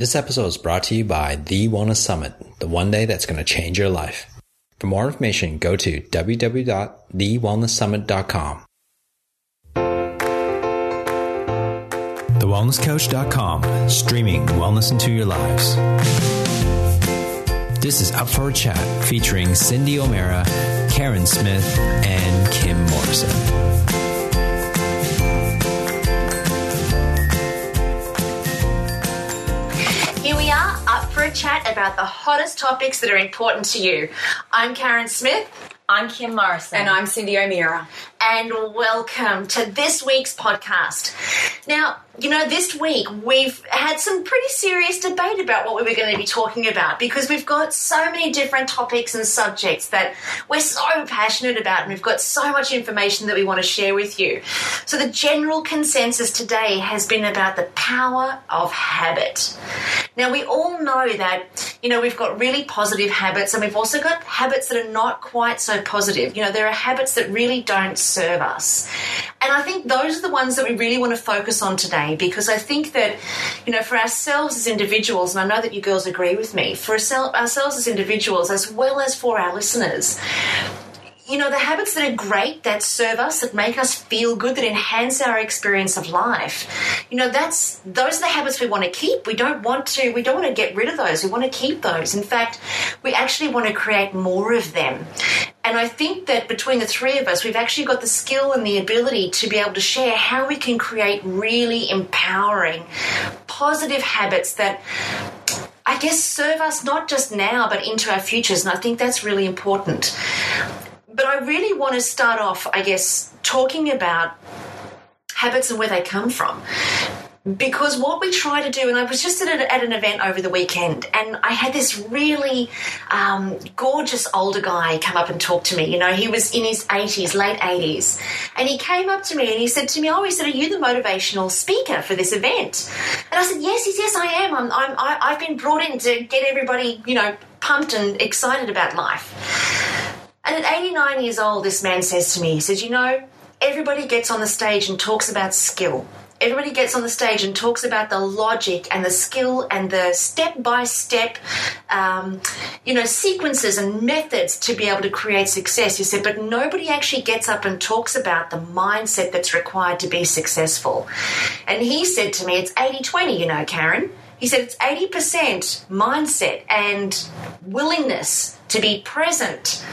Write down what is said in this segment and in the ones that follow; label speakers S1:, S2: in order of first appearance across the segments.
S1: This episode is brought to you by The Wellness Summit, the one day that's going to change your life. For more information, go to www.thewellnesssummit.com. TheWellnessCouch.com, streaming wellness into your lives. This is Up for a Chat featuring Cyndi O'Meara, Karen Smith, and Kim Morrison.
S2: For a chat about the hottest topics that are important to you. I'm Karen Smith.
S3: I'm Kim Morrison.
S4: And I'm Cyndi O'Meara.
S2: And welcome to this week's podcast. Now, you know, this week we've had some pretty serious debate about what we were going to be talking about because we've got so many different topics and subjects that we're so passionate about and we've got so much information that we want to share with you. So, the general consensus today has been about the power of habit. Now, we all know that, you know, we've got really positive habits and we've also got habits that are not quite so positive. You know, there are habits that really don't serve us. And I think those are the ones that we really want to focus on today because I think that, you know, for ourselves as individuals, and I know that you girls agree with me, for ourselves as individuals as well as for our listeners, you know, the habits that are great, that serve us, that make us feel good, that enhance our experience of life, you know, that's those are the habits we want to keep. We don't want to we don't want to get rid of those. We want to keep those. In fact, we actually want to create more of them. And I think that between the three of us, we've actually got the skill and the ability to be able to share how we can create really empowering, positive habits that I guess serve us not just now, but into our futures. And I think that's really important. But I really want to start off, I guess, talking about habits and where they come from because what we try to do, and I was just at, an event over the weekend, and I had this really um, gorgeous older guy come up and talk to me. You know, he was in his 80s, late 80s, and he came up to me and he said to me, "Oh, he said, are you the motivational speaker for this event?" And I said, "Yes, yes, yes, I am. I'm, I'm I've been brought in to get everybody, you know, pumped and excited about life." And at 89 years old, this man says to me, he says, "You know." Everybody gets on the stage and talks about skill everybody gets on the stage and talks about the logic and the skill and the step by step, you know, sequences and methods to be able to create success. He said, but nobody actually gets up and talks about the mindset that's required to be successful. And he said to me, it's 80 20, you know, Karen. He said it's 80% mindset and willingness to be present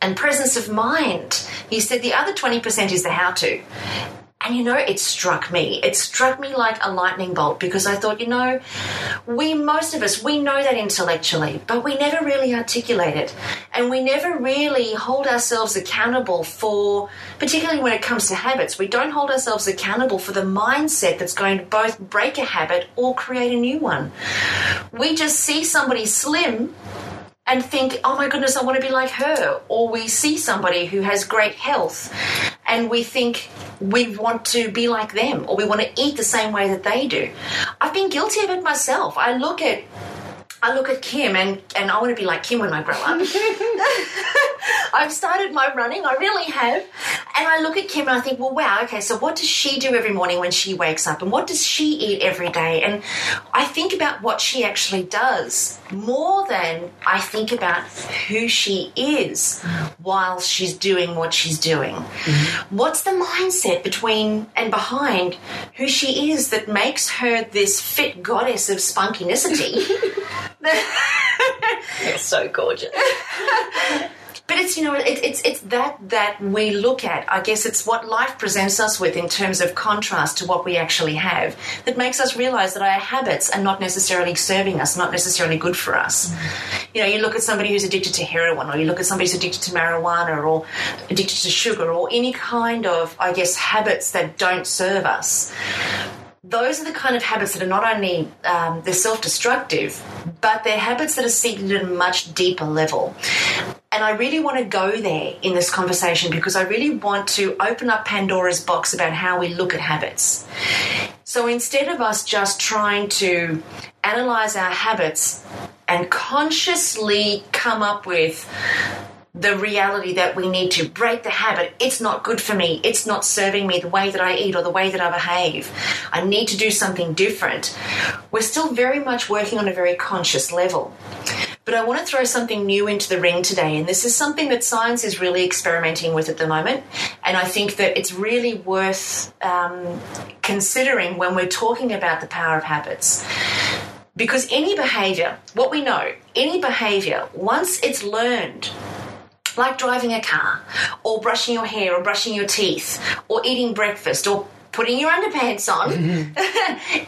S2: and presence of mind. He said the other 20% is the how to. And you know, it struck me. It struck me like a lightning bolt because I thought, you know, we, most of us, we know that intellectually, but we never really articulate it. And we never really hold ourselves accountable for, particularly when it comes to habits, we don't hold ourselves accountable for the mindset that's going to both break a habit or create a new one. We just see somebody slim and think, oh my goodness, I want to be like her. Or we see somebody who has great health and we think we want to be like them or we want to eat the same way that they do. I've been guilty of it myself. I look at I look at Kim and, and I want to be like Kim when I grow up. I've started my running, I really have. And I look at Kim and I think, well, wow, okay, so what does she do every morning when she wakes up? And what does she eat every day? And I think about what she actually does more than I think about who she is while she's doing what she's doing. Mm-hmm. What's the mindset between and behind who she is that makes her this fit goddess of spunkinicity?
S3: You're so gorgeous.
S2: but it's you know it, it's it's that that we look at i guess it's what life presents us with in terms of contrast to what we actually have that makes us realize that our habits are not necessarily serving us not necessarily good for us mm-hmm. you know you look at somebody who's addicted to heroin or you look at somebody who's addicted to marijuana or addicted to sugar or any kind of i guess habits that don't serve us those are the kind of habits that are not only um, they're self-destructive but they're habits that are seated at a much deeper level. And i really want to go there in this conversation because i really want to open up pandora's box about how we look at habits. So instead of us just trying to analyze our habits and consciously come up with the reality that we need to break the habit. It's not good for me. It's not serving me the way that I eat or the way that I behave. I need to do something different. We're still very much working on a very conscious level. But I want to throw something new into the ring today, and this is something that science is really experimenting with at the moment. And I think that it's really worth um, considering when we're talking about the power of habits. Because any behavior, what we know, any behavior, once it's learned, like driving a car, or brushing your hair, or brushing your teeth, or eating breakfast, or putting your underpants on,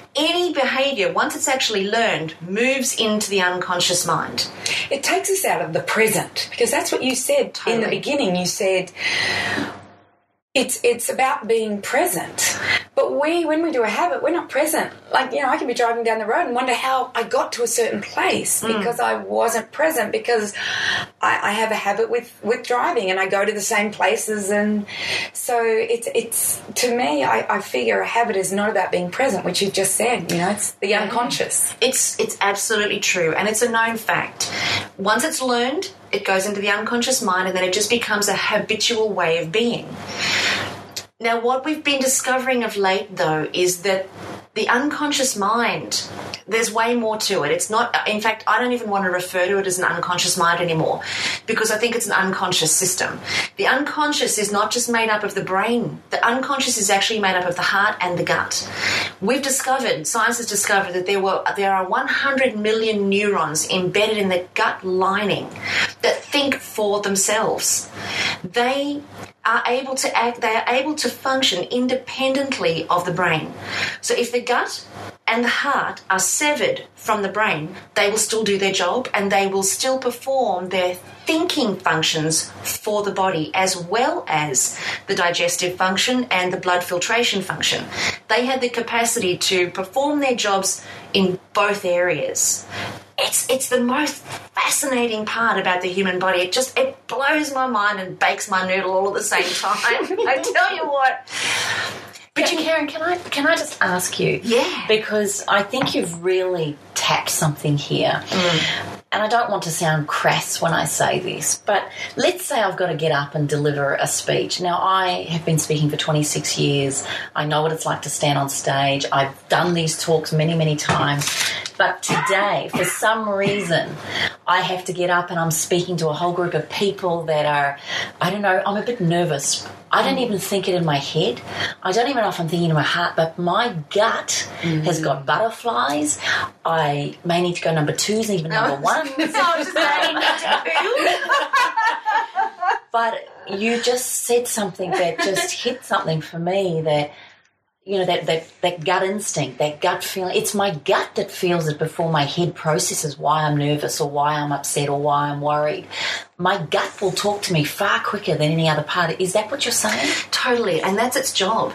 S2: any behavior, once it's actually learned, moves into the unconscious mind.
S4: It takes us out of the present because that's what you said in the beginning. You said it's it's about being present. But we, when we do a habit, we're not present. Like you know, I can be driving down the road and wonder how I got to a certain place hmm. because I wasn't present because I, I have a habit with with driving and I go to the same places and so it's it's to me, I, I figure a habit is not about being present, which you've just said. You know, it's the unconscious.
S2: It's it's absolutely true, and it's a known fact. Once it's learned, it goes into the unconscious mind, and then it just becomes a habitual way of being. Now, what we've been discovering of late, though, is that the unconscious mind, there's way more to it. It's not, in fact, I don't even want to refer to it as an unconscious mind anymore because I think it's an unconscious system. The unconscious is not just made up of the brain, the unconscious is actually made up of the heart and the gut. We've discovered, science has discovered that there were there are 100 million neurons embedded in the gut lining that think for themselves. They are able to act, they are able to function independently of the brain. So if the gut and the heart are severed from the brain, they will still do their job and they will still perform their thinking functions for the body as well as the digestive function and the blood filtration function. They had the capacity to perform their jobs in both areas. It's it's the most fascinating part about the human body. It just it blows my mind and bakes my noodle all at the same time. I tell you what.
S3: But you, Karen, can I can I just ask you?
S2: Yeah.
S3: Because I think you've really tapped something here. Mm. And I don't want to sound crass when I say this, but let's say I've got to get up and deliver a speech. Now, I have been speaking for 26 years. I know what it's like to stand on stage. I've done these talks many, many times. But today, for some reason, I have to get up and I'm speaking to a whole group of people that are, I don't know, I'm a bit nervous. I don't even think it in my head. I don't even know if I'm thinking in my heart, but my gut mm. has got butterflies. I may need to go number twos, even number ones.
S2: I was saying,
S3: But you just said something that just hit something for me that you know that, that that gut instinct, that gut feeling. It's my gut that feels it before my head processes why I'm nervous or why I'm upset or why I'm worried. My gut will talk to me far quicker than any other part. Is that what you're saying?
S2: Totally, and that's its job.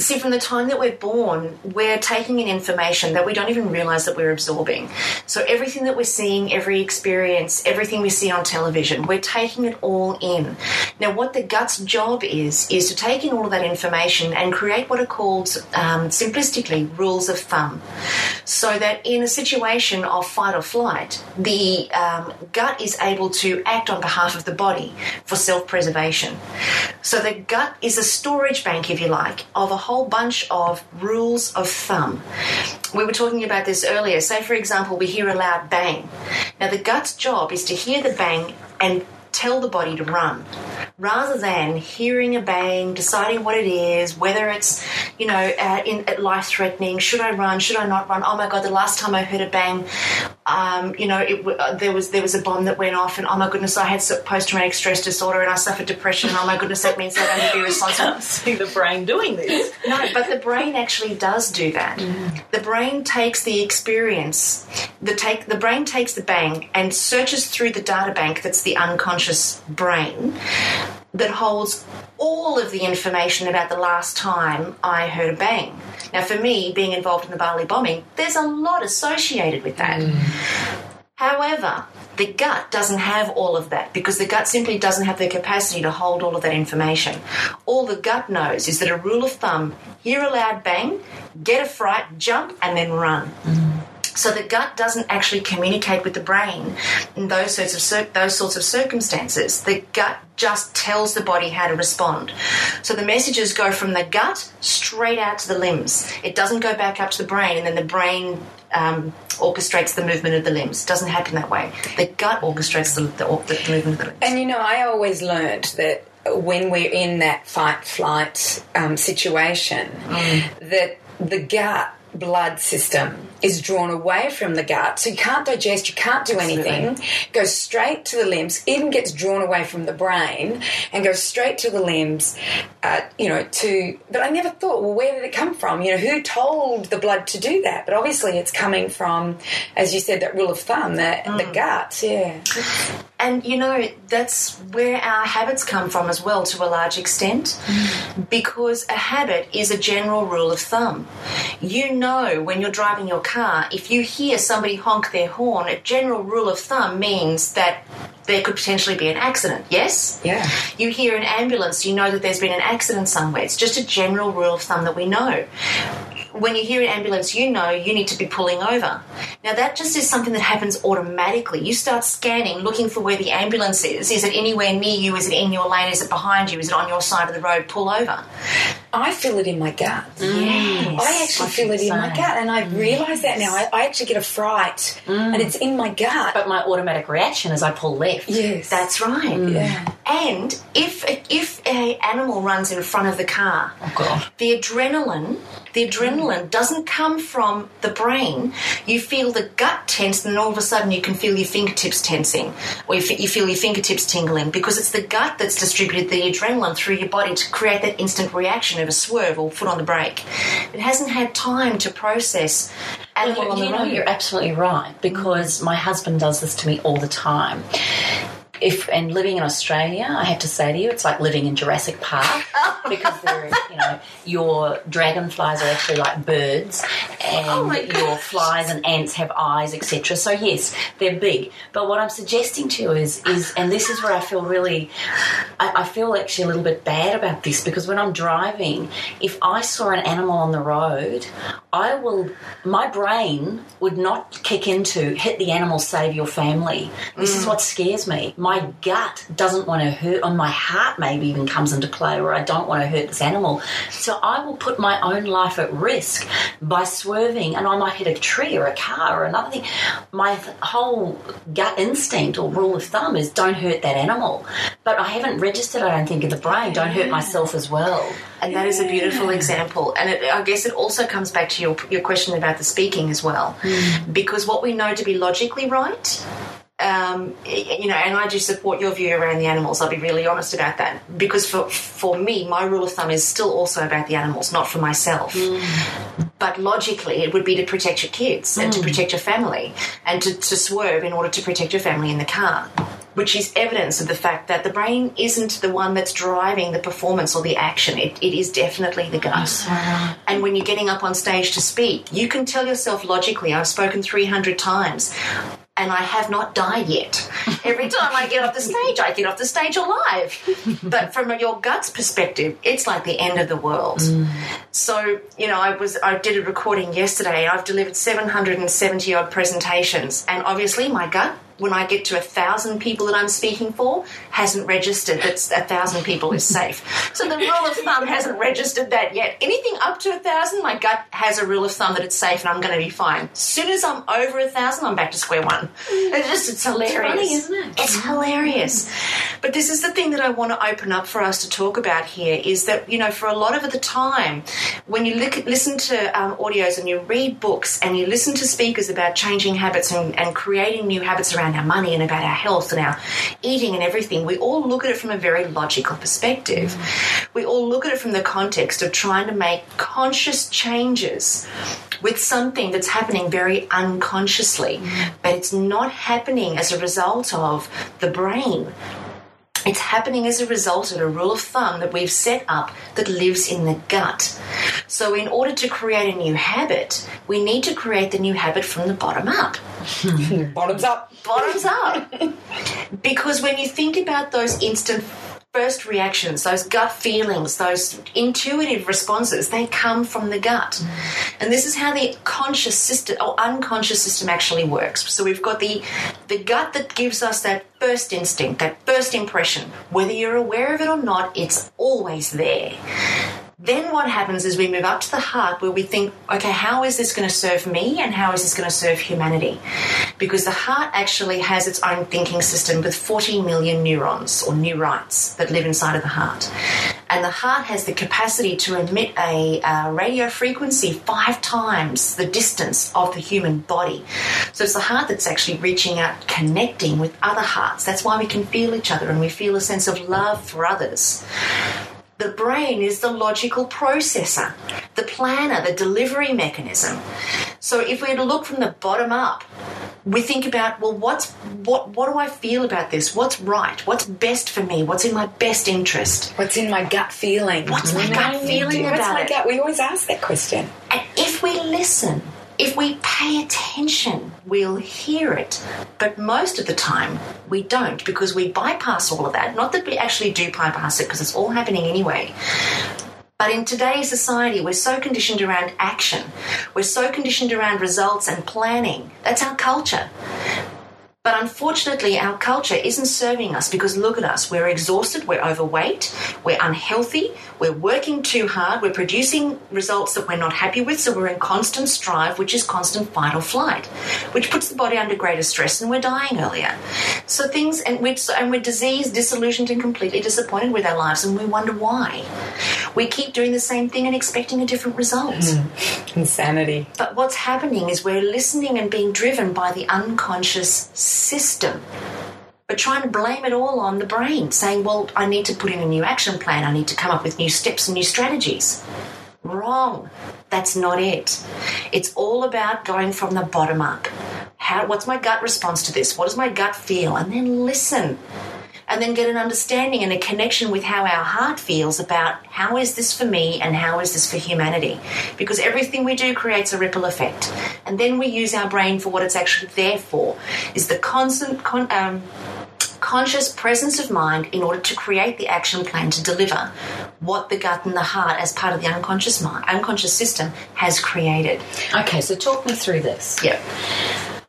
S2: See, from the time that we're born, we're taking in information that we don't even realize that we're absorbing. So, everything that we're seeing, every experience, everything we see on television, we're taking it all in. Now, what the gut's job is, is to take in all of that information and create what are called, um, simplistically, rules of thumb. So that in a situation of fight or flight, the um, gut is able to act on behalf of the body for self preservation. So the gut is a storage bank, if you like, of a whole bunch of rules of thumb. We were talking about this earlier. Say, for example, we hear a loud bang. Now, the gut's job is to hear the bang and tell the body to run rather than hearing a bang, deciding what it is, whether it's, you know, uh, in, life threatening. Should I run? Should I not run? Oh my God, the last time I heard a bang, um, you know, it, uh, there was there was a bomb that went off, and oh my goodness, I had post traumatic stress disorder, and I suffered depression. Oh my goodness, that means I'm going to be responsible.
S3: see the brain doing this.
S2: No, but the brain actually does do that. The brain takes the experience, the take the brain takes the bang and searches through the data bank that's the unconscious brain that holds all of the information about the last time I heard a bang. Now, for me, being involved in the Bali bombing, there's a lot associated with that. Mm. However, the gut doesn't have all of that because the gut simply doesn't have the capacity to hold all of that information. All the gut knows is that a rule of thumb hear a loud bang, get a fright, jump, and then run. Mm. So the gut doesn't actually communicate with the brain in those sorts of cir- those sorts of circumstances. The gut just tells the body how to respond. So the messages go from the gut straight out to the limbs. It doesn't go back up to the brain, and then the brain um, orchestrates the movement of the limbs. It doesn't happen that way. The gut orchestrates the, the, the movement of the limbs.
S4: And you know, I always learned that when we're in that fight flight um, situation, that the gut blood system is drawn away from the gut, so you can't digest, you can't do anything. Goes straight to the limbs, even gets drawn away from the brain, and goes straight to the limbs. Uh, you know, to but I never thought, well, where did it come from? You know, who told the blood to do that? But obviously, it's coming from, as you said, that rule of thumb, the the gut. Yeah.
S2: And you know, that's where our habits come from as well to a large extent. Mm. Because a habit is a general rule of thumb. You know, when you're driving your car, if you hear somebody honk their horn, a general rule of thumb means that there could potentially be an accident. Yes?
S4: Yeah.
S2: You hear an ambulance, you know that there's been an accident somewhere. It's just a general rule of thumb that we know. When you hear an ambulance, you know you need to be pulling over. Now, that just is something that happens automatically. You start scanning, looking for where the ambulance is. Is it anywhere near you? Is it in your lane? Is it behind you? Is it on your side of the road? Pull over.
S4: I feel it in my gut.
S2: Yes.
S4: I actually feel it in my gut, and I mm. realise that now. I, I actually get a fright, mm. and it's in my gut.
S3: But my automatic reaction is I pull left.
S4: yes,
S2: That's right. Mm.
S4: yeah.
S2: And if if a animal runs in front of the car,
S3: Oh God.
S2: the adrenaline the adrenaline doesn't come from the brain you feel the gut tense and then all of a sudden you can feel your fingertips tensing or you, f- you feel your fingertips tingling because it's the gut that's distributed the adrenaline through your body to create that instant reaction of a swerve or foot on the brake. It hasn't had time to process. On
S3: you
S2: the
S3: know, you're absolutely right because my husband does this to me all the time. If and living in Australia, I have to say to you, it's like living in Jurassic Park oh. because there, you know, your dragonflies are actually like birds, and oh
S2: my
S3: your flies and ants have eyes, etc. So yes, they're big. But what I'm suggesting to you is, is, and this is where I feel really, I, I feel actually a little bit bad about this because when I'm driving, if I saw an animal on the road, I will, my brain would not kick into hit the animal, save your family. This is mm. what scares me. My gut doesn't want to hurt, or my heart maybe even comes into play where I don't want to hurt this animal. So I will put my own life at risk by swerving, and I might hit a tree or a car or another thing. My th- whole gut instinct or rule of thumb is don't hurt that animal. But I haven't registered, I don't think, in the brain, don't hurt myself as well.
S2: And that is a beautiful example. And it, I guess it also comes back to your, your question about the speaking as well. Hmm. Because what we know to be logically right, um, you know, and I do support your view around the animals. I'll be really honest about that. Because for, for me, my rule of thumb is still also about the animals, not for myself. But logically, it would be to protect your kids and to protect your family and to, to swerve in order to protect your family in the car. Which is evidence of the fact that the brain isn't the one that's driving the performance or the action. It, it is definitely the gut. And when you're getting up on stage to speak, you can tell yourself logically, I've spoken 300 times and I have not died yet. Every time I get off the stage, I get off the stage alive. But from your gut's perspective, it's like the end of the world. Mm. So, you know, I was I did a recording yesterday. I've delivered 770 odd presentations, and obviously my gut when I get to a thousand people that I'm speaking for, hasn't registered that a thousand people is safe. So the rule of thumb hasn't registered that yet. Anything up to a thousand, my gut has a rule of thumb that it's safe and I'm going to be fine. As soon as I'm over a thousand, I'm back to square one. It's just, it's hilarious.
S3: funny, isn't it?
S2: It's hilarious. But this is the thing that I want to open up for us to talk about here is that, you know, for a lot of the time, when you look, listen to um, audios and you read books and you listen to speakers about changing habits and, and creating new habits around our money and about our health and our eating and everything, we all look at it from a very logical perspective. We all look at it from the context of trying to make conscious changes with something that's happening very unconsciously, but it's not happening as a result of the brain. It's happening as a result of a rule of thumb that we've set up that lives in the gut. So, in order to create a new habit, we need to create the new habit from the bottom up.
S4: Bottoms up.
S2: Bottoms up. because when you think about those instant first reactions, those gut feelings, those intuitive responses, they come from the gut. And this is how the conscious system or unconscious system actually works. So we've got the the gut that gives us that first instinct, that first impression. Whether you're aware of it or not, it's always there. Then what happens is we move up to the heart where we think, okay, how is this going to serve me and how is this going to serve humanity? Because the heart actually has its own thinking system with 40 million neurons or neurites that live inside of the heart. And the heart has the capacity to emit a, uh radio frequency five times the distance of the human body. So it's the heart that's actually reaching out, connecting with other hearts. That's why we can feel each other and we feel a sense of love for others. The brain is the logical processor, the planner, the delivery mechanism. So if we were to look from the bottom up, we think about well what's what what do I feel about this? What's right? What's best for me? What's in my best interest?
S4: What's in my gut feeling?
S2: What's my gut feeling
S4: What's
S2: about
S4: my
S2: it?
S4: gut? We always ask that question.
S2: And if we listen, if we pay attention, we'll hear it. But most of the time, we don't because we bypass all of that. Not that we actually do bypass it because it's all happening anyway. But in today's society, we're so conditioned around action. We're so conditioned around results and planning. That's our culture. But unfortunately, our culture isn't serving us because look at us. We're exhausted, we're overweight, we're unhealthy, we're working too hard, we're producing results that we're not happy with, so we're in constant strive, which is constant fight or flight, which puts the body under greater stress and we're dying earlier. So things, and we're, and we're diseased, disillusioned, and completely disappointed with our lives, and we wonder why. We keep doing the same thing and expecting a different result. Hmm.
S4: Insanity.
S2: But what's happening is we're listening and being driven by the unconscious system. But trying to blame it all on the brain, saying, well, I need to put in a new action plan, I need to come up with new steps and new strategies. Wrong. That's not it. It's all about going from the bottom up. How, what's my gut response to this? What does my gut feel? And then listen. And then get an understanding and a connection with how our heart feels about how is this for me and how is this for humanity. Because everything we do creates a ripple effect. And then we use our brain for what it's actually there for, is the constant con- um, conscious presence of mind in order to create the action plan to deliver what the gut and the heart as part of the unconscious mind, unconscious system has created.
S3: Okay, so talk me through this.
S2: Yeah.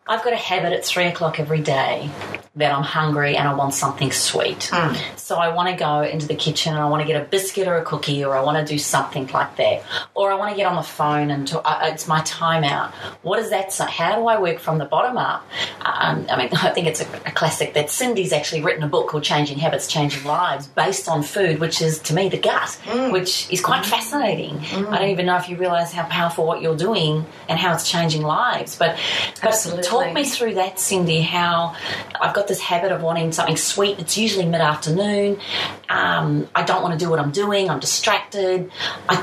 S3: I've got a habit at three o'clock every day that I'm hungry and I want something sweet. Hmm. So I want to go into the kitchen and I want to get a biscuit or a cookie or I want to do something like that. Or I want to get on the phone and to, uh, uh it's my timeout. What does that say? How do I work from the bottom up? Um, I mean, I think it's a, a classic that Cyndi's actually written a book called Changing Habits, Changing Lives based on food, which is to me the gut, hmm. which is quite hmm. fascinating. I don't even know if you realize how powerful what you're doing and how it's changing lives. But, but
S2: Absolutely.
S3: Talk me through that, Cyndi, how I've got this habit of wanting something sweet. It's usually mid afternoon. Um, I don't want to do what I'm doing. I'm distracted. I,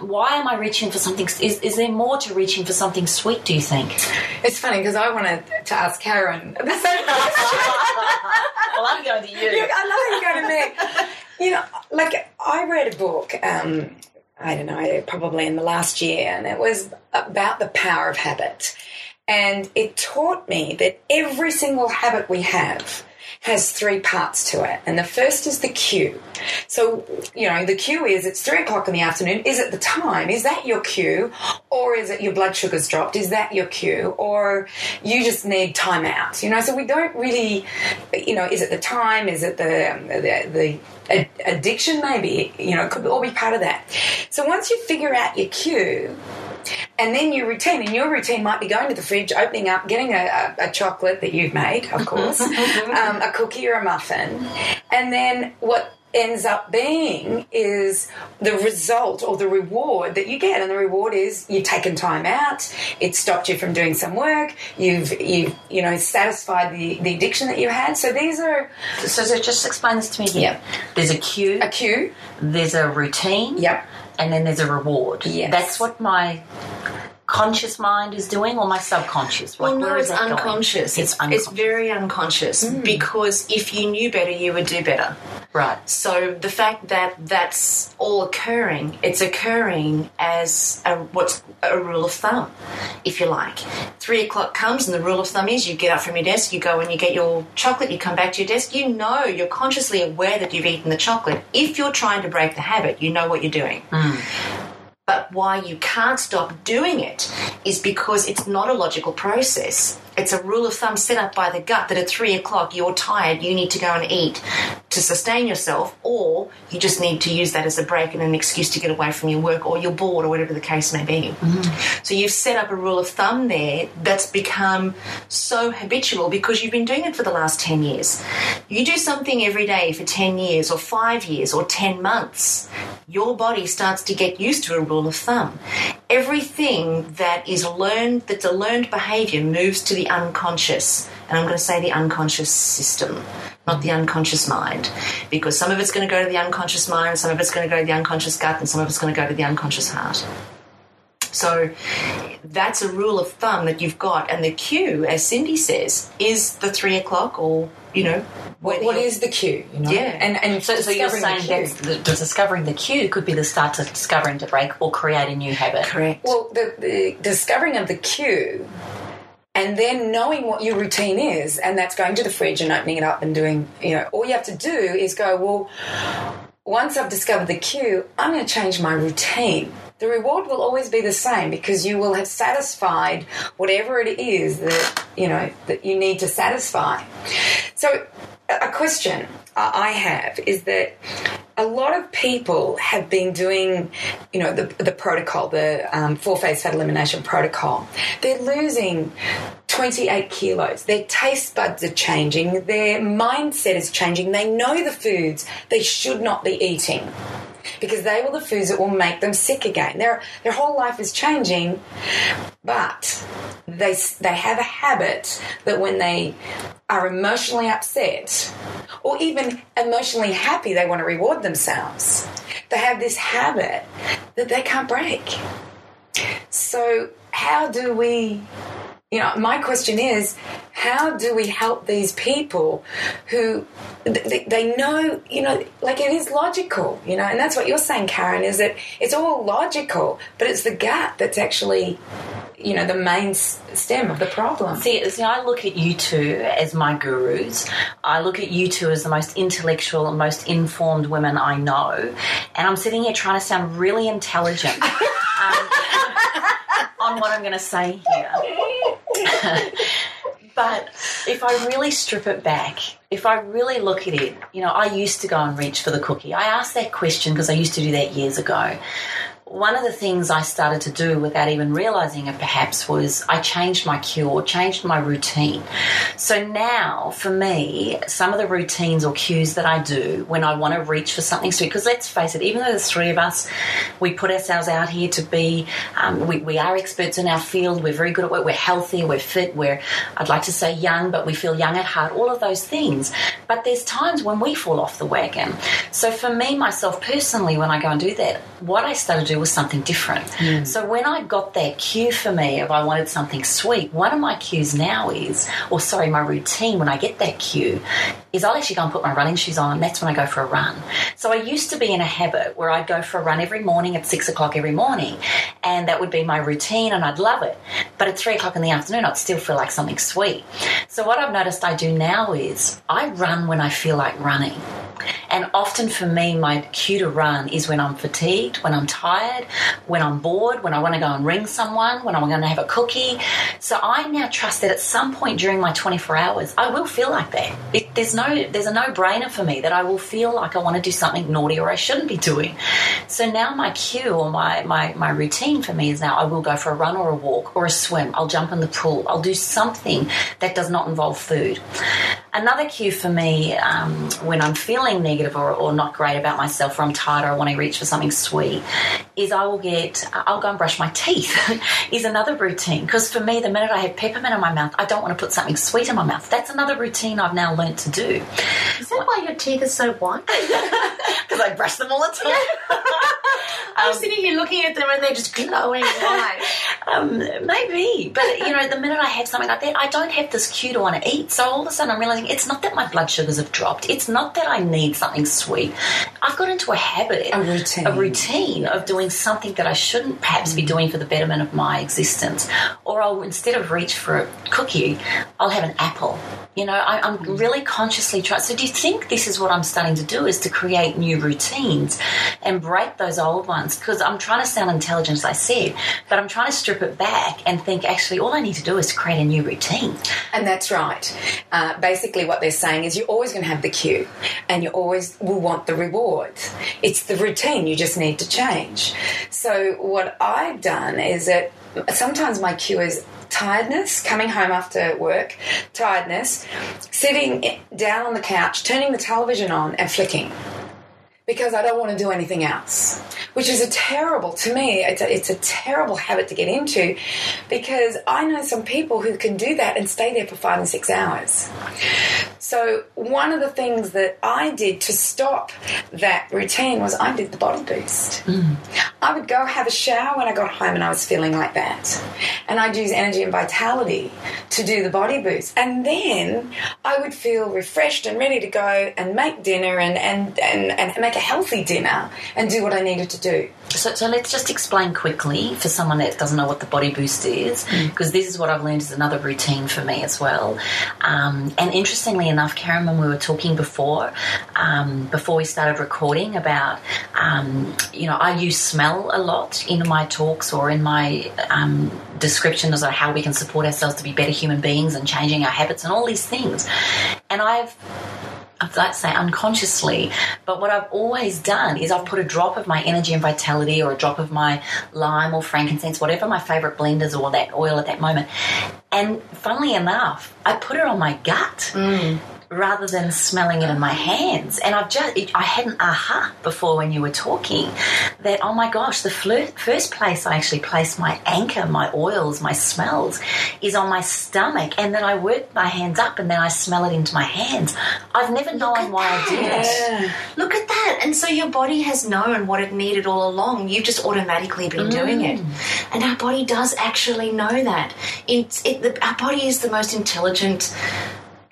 S3: why am I reaching for something? Is, is there more to reaching for something sweet, do you think?
S4: It's funny because I wanted to ask Karen the same
S3: well, I'm going to you.
S4: You- I know you're going to me. You know, like I read a book. Um, I don't know, probably in the last year, and it was about the power of habit. And it taught me that every single habit we have has three parts to it. And the first is the cue. So, you know, the cue is it's three o'clock in the afternoon. Is it the time? Is that your cue? Or is it your blood sugar's dropped? Is that your cue? Or you just need time out? You know, so we don't really, you know, is it the time? Is it the, um, the, the addiction? Maybe, you know, it could all be part of that. So once you figure out your cue, and then your routine, and your routine might be going to the fridge, opening up, getting a, a, a chocolate that you've made, of course, um, a cookie or a muffin, and then what ends up being is the result or the reward that you get and the reward is you've taken time out it stopped you from doing some work you've you've you know satisfied the the addiction that you had so these are
S3: So, so just explain this to me again.
S4: Yeah.
S3: There's a cue,
S4: a cue
S3: there's a routine,
S4: Yep.
S3: And then there's a reward.
S4: Yes.
S3: That's what my conscious mind is doing, or my subconscious. Like,
S2: Well, no, it's unconscious.
S3: It's
S2: It's,
S3: unconscious.
S2: it's very unconscious hmm. because if you knew better, you would do better.
S3: Right.
S2: So the fact that that's all occurring, it's occurring as a, what's a rule of thumb, if you like. Three o'clock comes, and the rule of thumb is you get up from your desk, you go and you get your chocolate, you come back to your desk. You know, you're consciously aware that you've eaten the chocolate. If you're trying to break the habit, you know what you're doing. Hmm. But why you can't stop doing it is because it's not a logical process. It's a rule of thumb set up by the gut that at three o'clock you're tired, you need to go and eat to sustain yourself, or you just need to use that as a break and an excuse to get away from your work, or you're bored, or whatever the case may be. Mm-hmm. So you've set up a rule of thumb there that's become so habitual because you've been doing it for the last 10 years. You do something every day for 10 years, or five years, or 10 months, your body starts to get used to a rule of thumb. Everything that is learned, that's a learned behavior, moves to the unconscious. And I'm going to say the unconscious system, not the unconscious mind. Because some of it's going to go to the unconscious mind, some of it's going to go to the unconscious gut, and some of it's going to go to the unconscious heart. So that's a rule of thumb that you've got. And the cue, as Cyndi says, is the three o'clock or, you know,
S4: What,
S2: whether
S4: what
S2: you're-
S4: is the cue? You know?
S2: Yeah.
S4: And, and
S3: So, so you're
S4: discovering the
S3: saying that the, the discovering the cue could be the start to discovering to break or create a new habit.
S2: Correct.
S4: Well, the, the discovering of the cue and then knowing what your routine is, and that's going to the fridge and opening it up and doing, you know, all you have to do is go, well, once I've discovered the cue, I'm going to change my routine. The reward will always be the same because you will have satisfied whatever it is that, you know, that you need to satisfy. So, a question I have is that a lot of people have been doing, you know, the, the protocol, the um, four phase fat elimination protocol. They're losing 28 kilos. Their taste buds are changing. Their mindset is changing. They know the foods they should not be eating because they were the foods that will make them sick again. Their their whole life is changing, but they they have a habit that when they are emotionally upset or even emotionally happy, they want to reward themselves. They have this habit that they can't break. So how do we you know, my question is, how do we help these people who they, they know, you know, like it is logical, you know, and that's what you're saying, Karen, is that it's all logical, but it's the gut that's actually, you know, the main stem of the problem.
S3: See, see, I look at you two as my gurus. I look at you two as the most intellectual and most informed women I know. And I'm sitting here trying to sound really intelligent um, on what I'm going to say here. but if I really strip it back, if I really look at it, you know, I used to go and reach for the cookie. I asked that question because I used to do that years ago one of the things I started to do without even realizing it perhaps was I changed my cue or changed my routine. So now, for me, some of the routines or cues that I do when I want to reach for something sweet, because let's face it, even though there's three of us, we put ourselves out here to be, um, we, we are experts in our field, we're very good at work, we're healthy, we're fit, we're, I'd like to say young, but we feel young at heart, all of those things. But there's times when we fall off the wagon. So for me, myself personally, when I go and do that, what I started to do was something different. Hmm. So when I got that cue for me if I wanted something sweet, one of my cues now is, or sorry, my routine when I get that cue is I'll actually go and put my running shoes on. And that's when I go for a run. So I used to be in a habit where I'd go for a run every morning at six o'clock every morning, and that would be my routine, and I'd love it. But at three o'clock in the afternoon, I'd still feel like something sweet. So what I've noticed I do now is I run when I feel like running. And often for me, my cue to run is when I'm fatigued, when I'm tired, when I'm bored, when I want to go and ring someone, when I'm going to have a cookie. So I now trust that at some point during my 24 hours, I will feel like that. It, there's no, there's a no-brainer for me that I will feel like I want to do something naughty or I shouldn't be doing. So now my cue or my, my, my routine for me is now I will go for a run or a walk or a swim. I'll jump in the pool. I'll do something that does not involve food. Another cue for me um, when I'm feeling negative or, or not great about myself or I'm tired or I want to reach for something sweet is I will get, I'll go and brush my teeth is another routine. Because for me, the minute I have peppermint in my mouth, I don't want to put something sweet in my mouth. That's another routine I've now to do.
S2: Is that why your teeth are so white?
S3: Because I brush them all the time.
S2: I'm sitting here looking at them and they're just glowing white.
S3: Um, maybe, but you know, the minute I have something like that, I don't have this cue to want to eat. So all of a sudden, I'm realizing it's not that my blood sugars have dropped. It's not that I need something sweet. I've got into a habit,
S4: A routine.
S3: a routine of doing something that I shouldn't perhaps be doing for the betterment of my existence. Or I'll instead of reach for a cookie, I'll have an apple. You know, I, I'm really consciously try. So, do you think this is what I'm starting to do? Is to create new routines and break those old ones? Because I'm trying to sound intelligent, as I said, but I'm trying to strip it back and think actually all I need to do is create a new routine.
S4: And that's right. Uh, basically, what they're saying is you're always going to have the cue and you always will want the reward. It's the routine, you just need to change. So, what I've done is that sometimes my cue is tiredness, coming home after work, tiredness, sitting down on the couch, turning the television on, and flicking because I don't want to do anything else, which is a terrible, to me, it's a, it's a terrible habit to get into because I know some people who can do that and stay there for five and six hours. So, one of the things that I did to stop that routine was I did the body boost. Mm. I would go have a shower when I got home and I was feeling like that. And I'd use energy and vitality to do the body boost. And then I would feel refreshed and ready to go and make dinner and, and, and, and make a healthy dinner and do what I needed to do.
S3: So, so let's just explain quickly for someone that doesn't know what the body boost is, because this is what I've learned is another routine for me as well. Um, and interestingly enough, Karen, when we were talking before, um, before we started recording about, um, you know, I use smell a lot in my talks or in my um, descriptions of how we can support ourselves to be better human beings and changing our habits and all these things. And I've I'd like to say unconsciously, but what I've always done is I've put a drop of my energy and vitality or a drop of my lime or frankincense, whatever my favorite blenders or that oil at that moment. And funnily enough, I put it on my gut. Mm. Rather than smelling it in my hands, and I've just it, I had an aha before when you were talking that oh my gosh, the flir- first place I actually place my anchor, my oils, my smells, is on my stomach, and then I work my hands up, and then I smell it into my hands. I've never known
S2: at
S3: why I do
S2: that.
S3: that.
S2: Look at that. And so your body has known what it needed all along. You've just automatically been mm. doing it. And our body does actually know that. It's, it, the, our body is the most intelligent.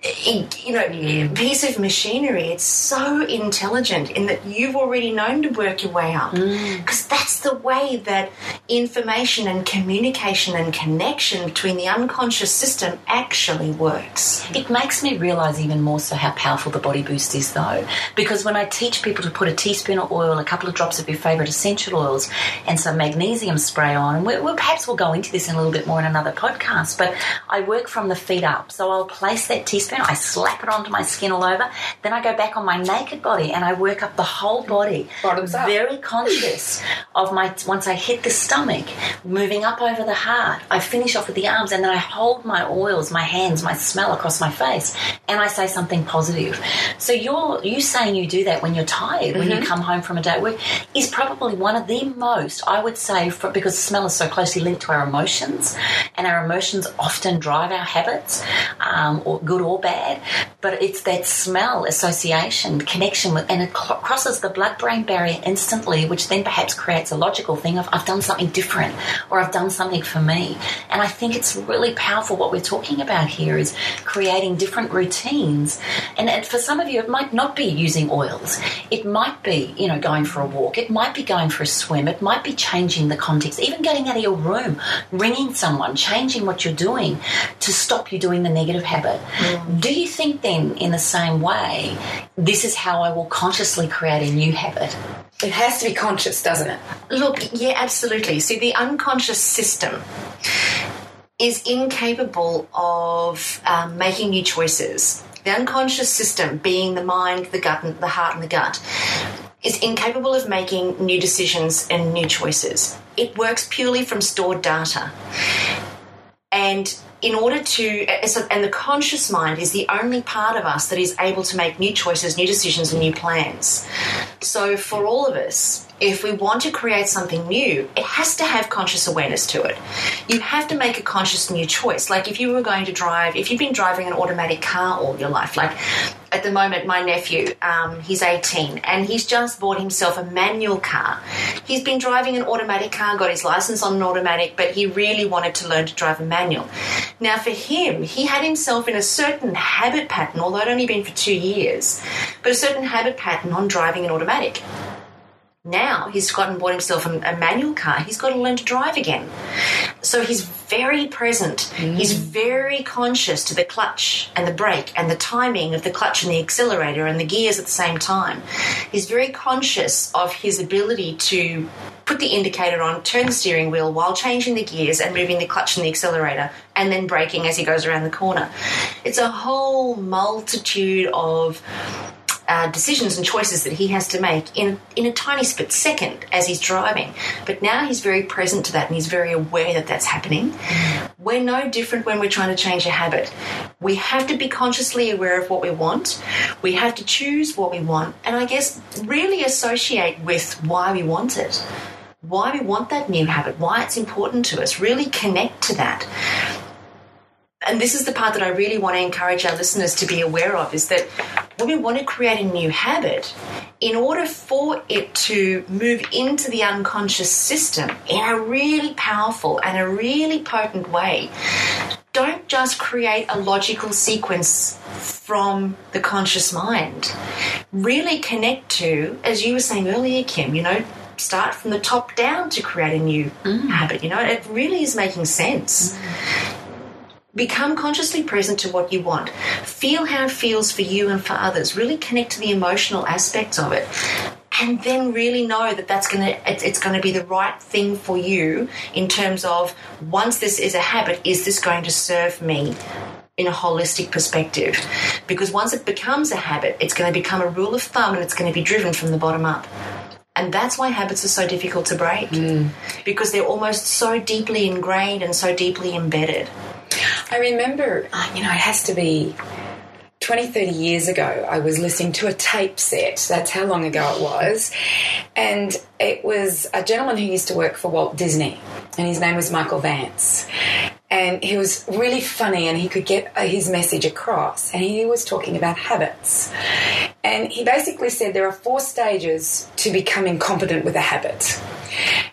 S2: You know, piece of machinery. It's so intelligent in that you've already known to work your way up. Mm. Because that's the way that information and communication and connection between the unconscious system actually works.
S3: It makes me realize even more so how powerful the body boost is, though, because when I teach people to put a teaspoon of oil, a couple of drops of your favorite essential oils, and some magnesium spray on, and we we'll, perhaps we'll go into this in a little bit more in another podcast, but I work from the feet up. So I'll place that teaspoon, I slap it onto my skin all over, then I go back on my naked body and I work up the whole body.
S4: Bottoms up.
S3: Very conscious of my, once I hit the stomach, moving up over the heart, I finish off with the arms and then I hold my oils, my hands, my smell across my face, and I say something positive. So you're you saying you do that when you're tired, when you come home from a day at work, is probably one of the most I would say for, because smell is so closely linked to our emotions, and our emotions often drive our habits, um, or good or bad. But it's that smell association, connection with, and it cl- crosses the blood-brain barrier instantly, which then perhaps creates a logical thing of I've done something different, or I've done something for me. And I think it's really powerful. What we're talking about here is creating different routines, and, and for some of you, it might not be using oils. It might be, you know, going for a walk. It might be going for a swim. It might be changing the context, even getting out of your room, ringing someone, changing what you're doing to stop you doing the negative habit. Do you think then, in the same way, this is how I will consciously create a new habit?
S4: It has to be conscious, doesn't it?
S2: Look, yeah, absolutely. See, the unconscious system is incapable of um, making new choices. The unconscious system, being the mind, the gut, and the heart, and the gut, is incapable of making new decisions and new choices. It works purely from stored data. And in order to, and the conscious mind is the only part of us that is able to make new choices, new decisions, and new plans. So for all of us, if we want to create something new, it has to have conscious awareness to it. You have to make a conscious new choice. Like if you were going to drive, if you've been driving an automatic car all your life, like at the moment, my nephew, um, he's 18, and he's just bought himself a manual car. He's been driving an automatic car, got his license on an automatic, but he really wanted to learn to drive a manual. Now, for him, he had himself in a certain habit pattern, although it only been for two years, but a certain habit pattern on driving an automatic. Now he's gone and bought himself a, a, manual car. He's got to learn to drive again. So he's very present. Mm. He's very conscious to the clutch and the brake and the timing of the clutch and the accelerator and the gears at the same time. He's very conscious of his ability to put the indicator on, turn the steering wheel while changing the gears and moving the clutch and the accelerator, and then braking as he goes around the corner. It's a whole multitude of uh, decisions and choices that he has to make in in a tiny split second as he's driving. But now he's very present to that and he's very aware that that's happening. We're no different when we're trying to change a habit. We have to be consciously aware of what we want. We have to choose what we want, and I guess really associate with why we want it. Why we want that new habit, why it's important to us, really connect to that and this is the part that I really want to encourage our listeners to be aware of is that when we want to create a new habit, in order for it to move into the unconscious system in a really powerful and a really potent way, don't just create a logical sequence from the conscious mind. Really connect to, as you were saying earlier, Kim, you know, start from the top down to create a new mm. habit. You know, it really is making sense. Mm. Become consciously present to what you want. Feel how it feels for you and for others. Really connect to the emotional aspects of it. And then really know that that's going to it's going to be the right thing for you in terms of once this is a habit, is this going to serve me in a holistic perspective. Because once it becomes a habit, it's going to become a rule of thumb and it's going to be driven from the bottom up. And that's why habits are so difficult to break mm. because they're almost so deeply ingrained and so deeply embedded.
S4: I remember, uh, you know, it has to be 20, 30 years ago, I was listening to a tape set. That's how long ago it was. And it was a gentleman who used to work for Walt Disney, and his name was Michael Vance. And he was really funny and he could get uh, his message across. And he was talking about habits. And he basically said there are four stages to becoming competent with a habit.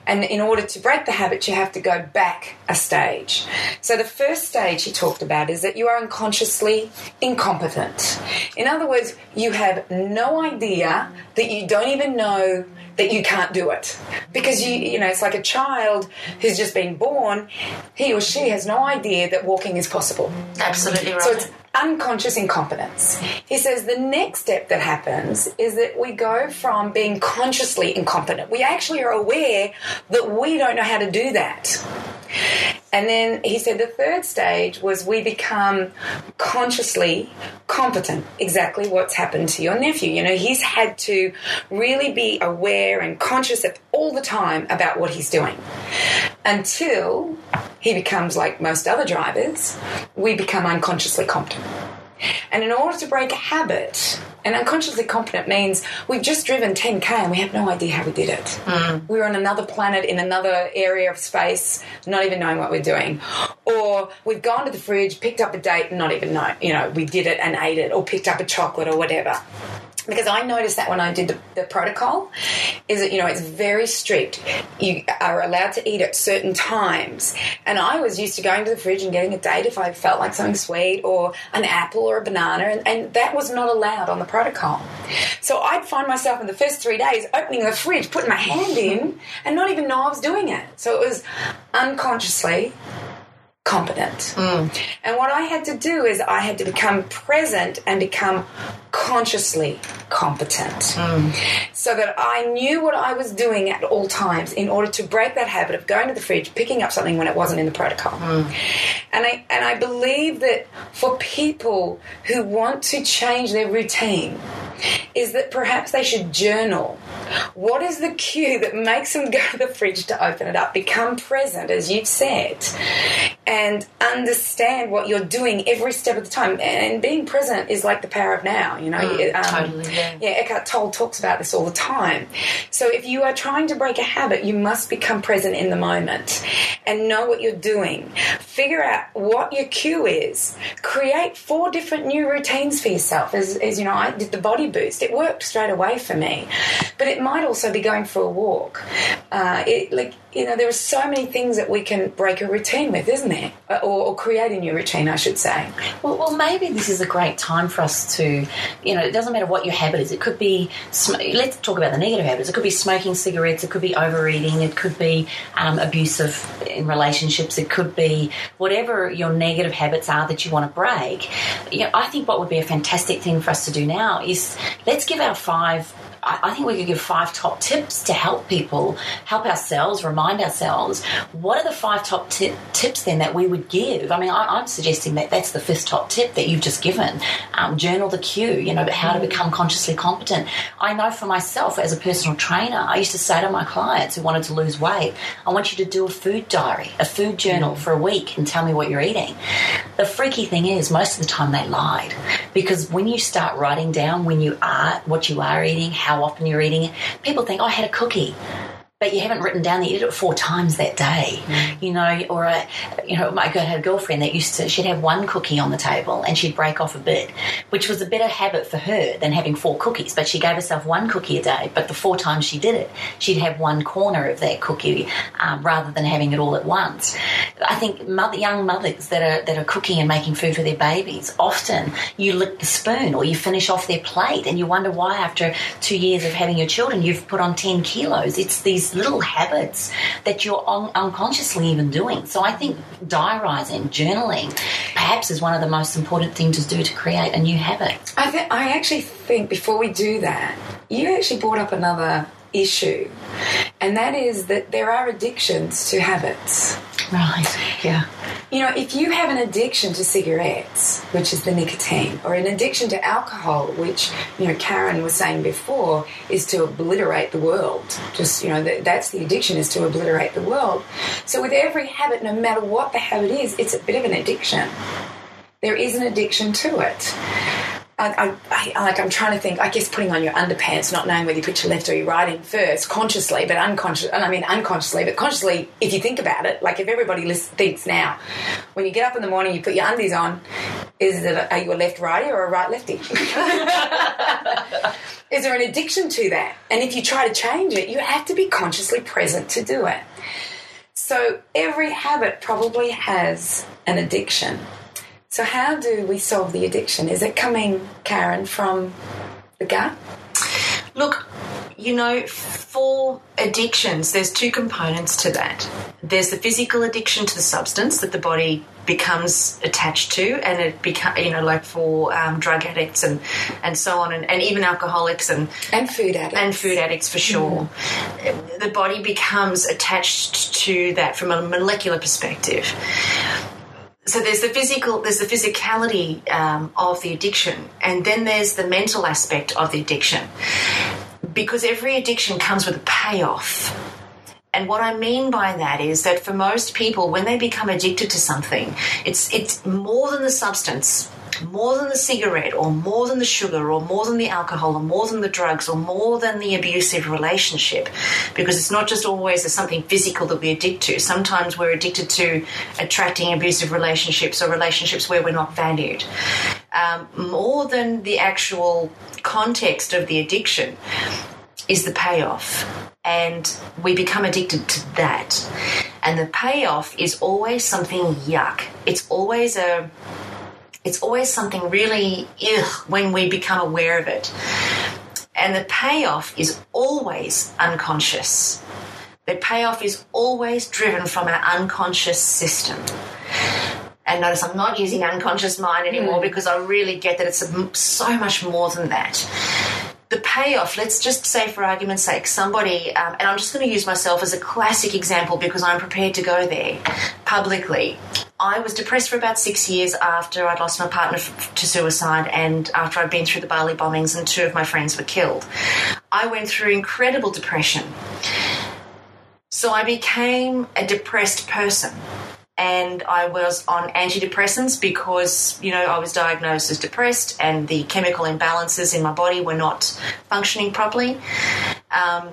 S4: And in order to break the habit, you have to go back a stage. So the first stage he talked about is that you are unconsciously incompetent. In other words, you have no idea that you don't even know that you can't do it. Because you you know it's like a child who's just been born he or she has no idea that walking is possible.
S2: Absolutely right
S4: so it's unconscious incompetence. He says the next step that happens is that we go from being consciously incompetent. We actually are aware that we don't know how to do that and then he said the third stage was we become consciously competent. Exactly what's happened to your nephew. You know, he's had to really be aware and conscious of all the time about what he's doing until he becomes like most other drivers, we become unconsciously competent. And in order to break a habit, and unconsciously competent means we've just driven 10k and we have no idea how we did it. Mm. We are on another planet in another area of space, not even knowing what we're doing. Or we've gone to the fridge, picked up a date, and not even know, you know, we did it and ate it, or picked up a chocolate or whatever because I noticed that when I did the, the, protocol, is that you know it's very strict. You are allowed to eat at certain times, and I was used to going to the fridge and getting a date if I felt like something sweet or an apple or a banana, and, and that was not allowed on the protocol. So I'd find myself in the first three days opening the fridge, putting my hand in, and not even know I was doing it. So it was unconsciously competent. Mm. And what I had to do is I had to become present and become consciously competent mm. so that I knew what I was doing at all times in order to break that habit of going to the fridge, picking up something when it wasn't in the protocol. Mm. And I and I believe that for people who want to change their routine is that perhaps they should journal. What is the cue that makes them go to the fridge to open it up? Become present, as you've said, and understand what you're doing every step of the time. And being present is like the power of now, you know.
S3: Mm,
S4: Um,
S3: totally, yeah.
S4: yeah, Eckhart Tolle talks about this all the time. So if you are trying to break a habit, you must become present in the moment and know what you're doing. Figure out what your cue is. Create four different new routines for yourself. As, as you know, I did the body boost. It worked straight away for me. But it might also be going for a walk. Uh, it, like, you know, there are so many things that we can break a routine with, isn't there? Uh, Or, or create a new routine, I should say.
S3: Well, well, maybe this is a great time for us to, you know, it doesn't matter what your habit is. It could be, let's talk about the negative habits. It could be smoking cigarettes. It could be overeating. It could be um, abusive in relationships. It could be whatever your negative habits are that you want to break. You know, I think what would be a fantastic thing for us to do now is let's give our five I I think we could give five top tips to help people, help ourselves, remind ourselves. What are the five top ti tips then that we would give? I mean, I, I'm suggesting that that's the fifth top tip that you've just given. Um, journal the cue, you know, how to become consciously competent. I know for myself as a personal trainer, I used to say to my clients who wanted to lose weight, I want you to do a food diary, a food journal for a week and tell me what you're eating. The freaky thing is, most of the time they lied because when you start writing down when you are, what you are eating, how often you're eating it, people think, oh, I had a cookie. But you haven't written down that you did it four times that day, you know. Or a, you know, my girl had a girlfriend that used to she'd have one cookie on the table and she'd break off a bit, which was a better habit for her than having four cookies. But she gave herself one cookie a day. But the four times she did it, she'd have one corner of that cookie um, rather than having it all at once. I think mother, young mothers that are that are cooking and making food for their babies often you lick the spoon or you finish off their plate and you wonder why after two years of having your children you've put on ten kilos. It's these little habits that you're un- unconsciously even doing. So I think diarising, journaling, perhaps is one of the most important things to do to create a new habit.
S4: I th- I actually think before we do that, you actually brought up another issue, and that is that there are addictions to habits.
S3: Right. Yeah.
S4: You know, if you have an addiction to cigarettes, which is the nicotine, or an addiction to alcohol, which, you know, Karen was saying before, is to obliterate the world. Just, you know, that, that's the addiction, is to obliterate the world. So with every habit, no matter what the habit is, it's a bit of an addiction. There is an addiction to it. I, I, I, like I'm trying to think. I guess putting on your underpants, not knowing whether you put your left or your right in first, consciously, but unconscious. And I mean unconsciously, but consciously. If you think about it, like if everybody thinks now, when you get up in the morning, you put your undies on. Is it are you a left righty or a right lefty? is there an addiction to that? And if you try to change it, you have to be consciously present to do it. So every habit probably has an addiction. So, how do we solve the addiction? Is it coming, Karen, from the gut?
S2: Look, you know, for addictions, there's two components to that. There's the physical addiction to the substance that the body becomes attached to, and it become you know, like for um, drug addicts and and so on, and, and even alcoholics and
S4: And food addicts.
S2: and food addicts for sure. The body becomes attached to that from a molecular perspective. So there's the physical, there's the physicality um, of the addiction, and then there's the mental aspect of the addiction. Because every addiction comes with a payoff. And what I mean by that is that for most people, when they become addicted to something, it's it's more than the substance, more than the cigarette, or more than the sugar, or more than the alcohol, or more than the drugs, or more than the abusive relationship. Because it's not just always something physical that we addict to. Sometimes we're addicted to attracting abusive relationships or relationships where we're not valued. Um, more than the actual context of the addiction is the payoff. And we become addicted to that. And the payoff is always something yuck. It's always a it's always something really ugh when we become aware of it. And the payoff is always unconscious. The payoff is always driven from our unconscious system. And notice I'm not using unconscious mind anymore because I really get that it's so much more than that the payoff, let's just say for argument's sake, somebody, um, and I'm just going to use myself as a classic example because I'm prepared to go there publicly. I was depressed for about six years after I'd lost my partner f- to suicide and after I'd been through the Bali bombings and two of my friends were killed. I went through incredible depression. So I became a depressed person. And I was on antidepressants because you know I was diagnosed as depressed, and the chemical imbalances in my body were not functioning properly. Um,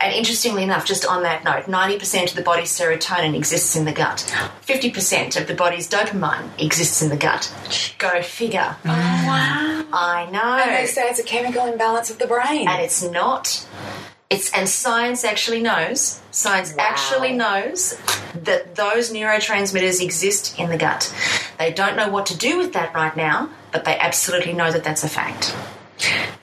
S2: and interestingly enough, just on that note, 90% of the body's serotonin exists in the gut. 50% of the body's dopamine exists in the gut. Go figure.
S3: Oh, wow.
S2: I know.
S4: And they say it's a chemical imbalance of the brain.
S2: and it's not. It's and science actually knows. Science actually knows that those neurotransmitters exist in the gut. They don't know what to do with that right now, but they absolutely know that that's a fact.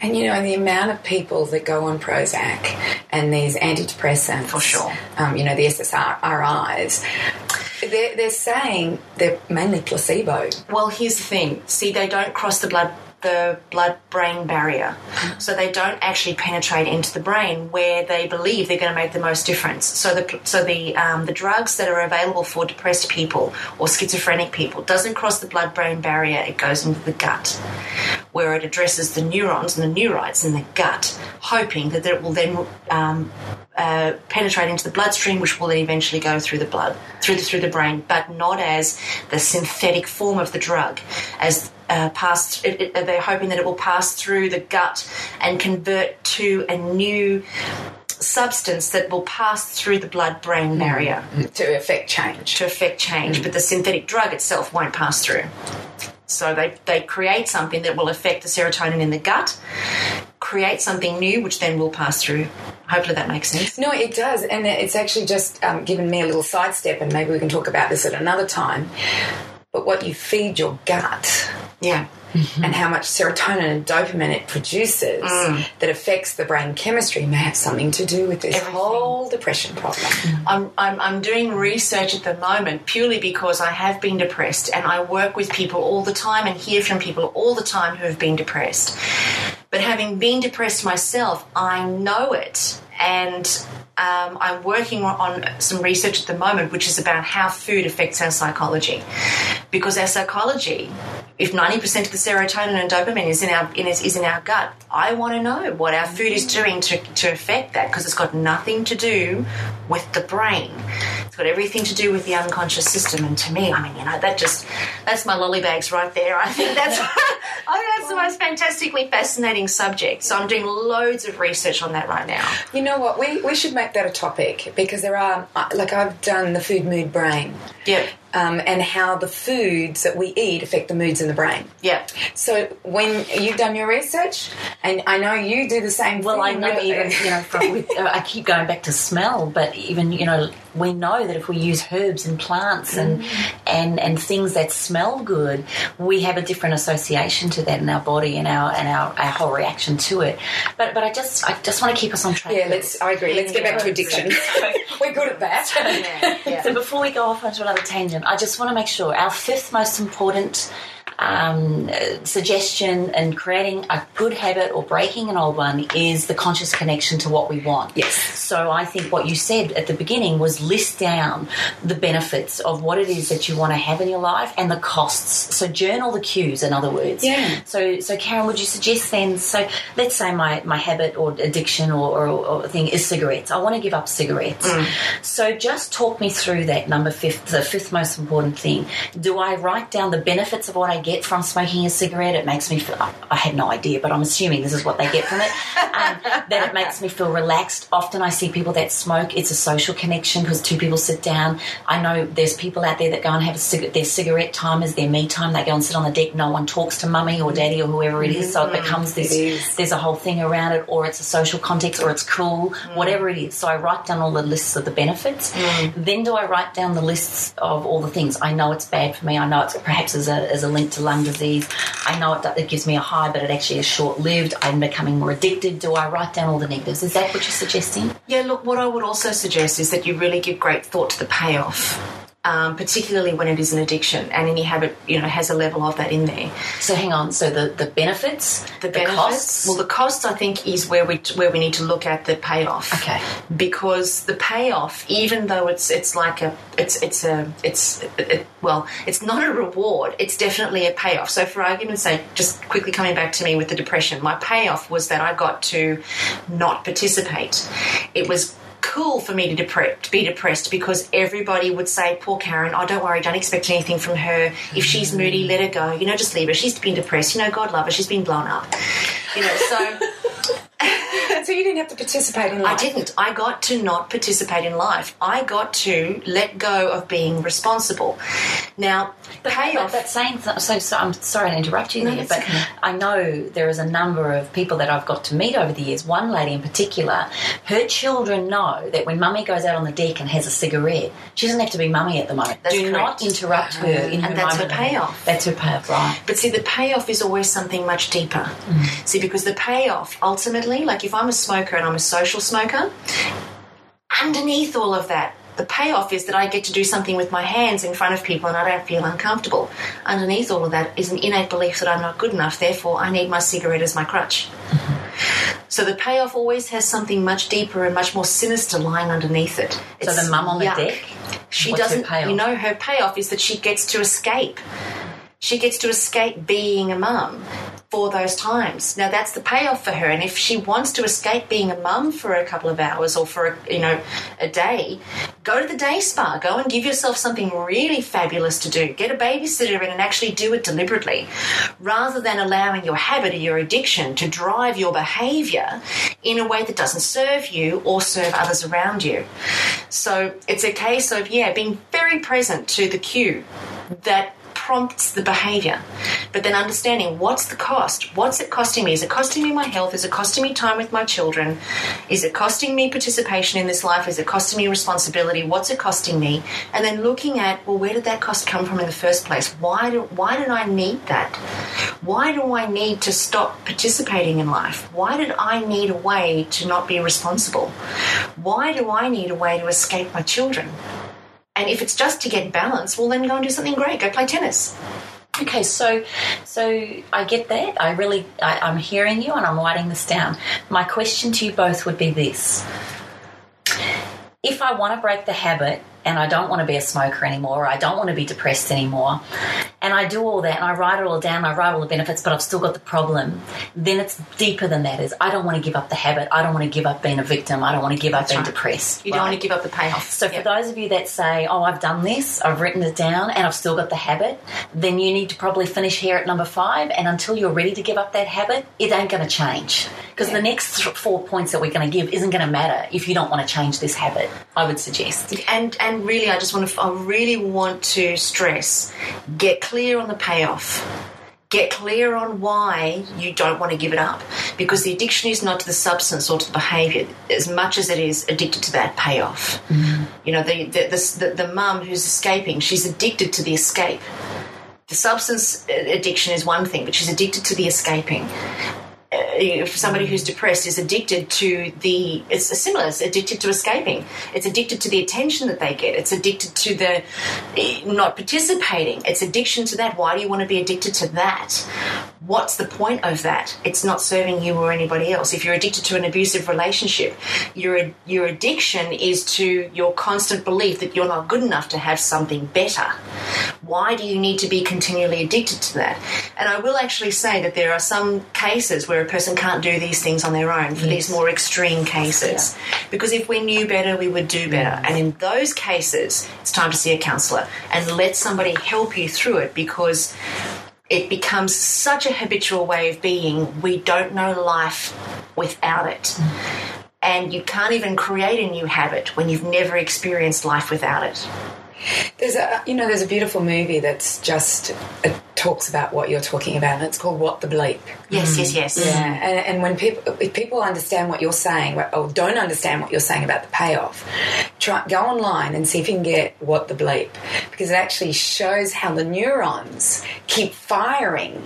S4: And you know, the amount of people that go on Prozac and these antidepressants,
S2: For sure.
S4: um, you know, the SSRIs, they're, they're saying they're mainly placebo.
S2: Well, here's the thing. See, they don't cross the blood the blood-brain barrier, so they don't actually penetrate into the brain where they believe they're going to make the most difference. So the so the um, the drugs that are available for depressed people or schizophrenic people doesn't cross the blood-brain barrier. It goes into the gut, where it addresses the neurons and the neurites in the gut, hoping that it will then um, uh, penetrate into the bloodstream, which will then eventually go through the blood, through the, through the brain, but not as the synthetic form of the drug, as uh, passed. It, it, they're hoping that it will pass through the gut and convert to a new substance that will pass through the blood-brain barrier
S4: to affect change.
S2: to affect change, but the synthetic drug itself won't pass through. So they, they create something that will affect the serotonin in the gut, create something new, which then will pass through. Hopefully that makes sense.
S4: No, it does, and it's actually just um, given me a little sidestep, and maybe we can talk about this at another time. But what you feed your gut
S2: Yeah. Mm-hmm.
S4: and how much serotonin and dopamine it produces mm. that affects the brain chemistry may have something to do with this
S2: Everything.
S4: whole depression problem. Mm.
S2: I'm, I'm, I'm doing research at the moment purely because I have been depressed and I work with people all the time and hear from people all the time who have been depressed. But having been depressed myself, I know it. And um, I'm working on, some research at the moment, which is about how food affects our psychology. Because our psychology, if 90% of the serotonin and dopamine is in our in, is, in our gut, I want to know what our food is doing to, to affect that because it's got nothing to do with the brain. It's got everything to do with the unconscious system. And to me, I mean, you know, that just that's my lollybags right there. I think that's I think that's the most fantastically fascinating subject. So I'm doing loads of research on that right now.
S4: You know what? We, we should make that a topic because there are, like, I've done the food mood brain
S2: Yep.
S4: Um, and how the foods that we eat affect the moods in the brain.
S2: Yep.
S4: So when you've done your research, and I know you do the same
S3: Well, I know even you know from, with, uh, I keep going back to smell, but even you know we know that if we use herbs and plants and and and things that smell good, we have a different association to that in our body and our and our, our whole reaction to it. But but I just I just want to keep us on track.
S4: Yeah, let's. I agree. Let's get back to addiction. We're good at that.
S2: Yeah.
S3: So before we go off onto another tangent, I just want to make sure our fifth most important um, suggestion and creating a good habit or breaking an old one is the conscious connection to what we want.
S4: Yes.
S3: So I think what you said at the beginning was list down the benefits of what it is that you want to have in your life and the costs. So journal the cues, in other words.
S4: Yeah.
S3: So, so Karen, would you suggest then? So, let's say my, my habit or addiction or, or, or thing is cigarettes. I want to give up cigarettes. So, just talk me through that number fifth, the fifth most important thing. Do I write down the benefits of what I get from smoking a cigarette? It makes me feel. I- I had no idea, but I'm assuming this is what they get from it. Um, that it makes me feel relaxed. Often I see people that smoke. It's a social connection because two people sit down. I know there's people out there that go and have a cig- their cigarette time is their me time. They go and sit on the deck. No one talks to mummy or daddy or whoever it is. So it mm-hmm. becomes this.
S4: It.
S3: There's a whole thing around it, or it's a social context, or it's cool, mm. whatever it is. So I write down all the lists of the benefits. Mm. Then do I write down the lists of all the things? I know it's bad for me. I know it's perhaps as a, as a link to lung disease. I know it, it gives me a high, but it actually is short lived. I'm becoming more addicted. Do I write down all the negatives? Is that what you're suggesting?
S2: Yeah, look, what I would also suggest is that you really give great thought to the payoff, um, particularly when it is an addiction and any habit, you know, has a level of that in there.
S3: So hang on. So the, the benefits,
S2: The, benefits,
S3: costs.
S2: well, the costs I think is where we where we need to look at the payoff.
S3: Okay.
S2: because the payoff, even though it's it's like a it's it's a it's it, it- well, it's not a reward. It's definitely a payoff. So, for argument's sake, just quickly coming back to me with the depression, my payoff was that I got to not participate. It was cool for me to, depre- be depressed because everybody would say, "Poor Karen, oh don't worry, don't expect anything from her. If she's moody, let her go. You know, just leave her. She's been depressed. You know, God love her. She's been blown up. You know, so."
S4: So you didn't have to participate in life.
S2: I didn't. I got to not participate in life. I got to let go of being responsible. Now,
S3: But,
S2: payoff.
S3: but saying so, so, so I'm sorry to interrupt you
S2: No,
S3: there, but
S2: okay.
S3: I know there is a number of people that I've got to meet over the years. One lady in particular, her children know that when mummy goes out on the deck and has a cigarette, she doesn't have to be mummy at the moment.
S2: That's
S3: Do not interrupt her uh-huh. in her
S2: And that's her payoff.
S3: That's her payoff, right?
S2: But see, the payoff is always something much deeper. Mm. See, because the payoff ultimately, like if I'm a smoker and I'm a social smoker, underneath all of that, the payoff is that I get to do something with my hands in front of people and I don't feel uncomfortable. Underneath all of that is an innate belief that I'm not good enough, therefore, I need my cigarette as my crutch. Mm-hmm. So the payoff always has something much deeper and much more sinister lying underneath it.
S3: So the mum on the
S2: yuck.
S3: deck,
S2: She
S3: what's
S2: doesn't. You know, her payoff is that she gets to escape. She gets to escape being a mum for those times. Now that's the payoff for her. And if she wants to escape being a mum for a couple of hours or for a, you know a day, go to the day spa. Go and give yourself something really fabulous to do. Get a babysitter in and actually do it deliberately, rather than allowing your habit or your addiction to drive your behaviour in a way that doesn't serve you or serve others around you. So it's a case of yeah, being very present to the cue that prompts the behavior but then understanding what's the cost what's it costing me? Is it costing me my health? Is it costing me time with my children? Is it costing me participation in this life? Is it costing me responsibility? What's it costing me? And then looking at well where did that cost come from in the first place? Why do why did i need that? Why do i need to stop participating in life? Why did i need a way to not be responsible? Why do i need a way to escape my children and if it's just to get balance, well, then go and do something great. Go play tennis.
S3: Okay, so so I get that. I really I, I'm hearing you and I'm writing this down. My question to you both would be this: If I want to break the habit and I don't want to be a smoker anymore, or I don't want to be depressed anymore, and I do all that and I write it all down, I write all the benefits, but I've still got the problem, then it's deeper than that. Is I don't want to give up the habit. I don't want to give up being a victim. I don't want to give up being
S2: right.
S3: depressed.
S2: You don't want to give up the payoff.
S3: So for those of you that say, "Oh, I've done this, I've written it down, and I've still got the habit," then you need to probably finish here at number five. And until you're ready to give up that habit, it ain't going to change because the next th- four points that we're going to give isn't going to matter if you don't want to change this habit. I would suggest.
S2: and and really, I just want to. I really want to stress: get clear on the payoff. Get clear on why you don't want to give it up, because the addiction is not to the substance or to the behaviour as much as it is addicted to that payoff. Mm-hmm. You know, the the, the the the mum who's escaping, she's addicted to the escape. The substance addiction is one thing, but she's addicted to the escaping. Uh, if somebody who's depressed is addicted to the it's similar it's addicted to escaping. It's addicted to the attention that they get. It's addicted to the eh, not participating. It's addiction to that. Why do you want to be addicted to that? What's the point of that? It's not serving you or anybody else. If you're addicted to an abusive relationship your your addiction is to your constant belief that you're not good enough to have something better. Why do you need to be continually addicted to that? And I will actually say that there are some cases where a person can't do these things on their own for these more extreme cases. Because if we knew better, we would do better. And in those cases, it's time to see a counsellor and let somebody help you through it because it becomes such a habitual way of being, we don't know life without it. Mm. And you can't even create a new habit when you've never experienced life without it.
S4: There's a you know there's a beautiful movie that's just it talks about what you're talking about, and it's called What the Bleep.
S2: Yes, yes, yes.
S4: Yeah, and, and when people if people understand what you're saying or don't understand what you're saying about the payoff, try go online and see if you can get what the bleep because it actually shows how the neurons keep firing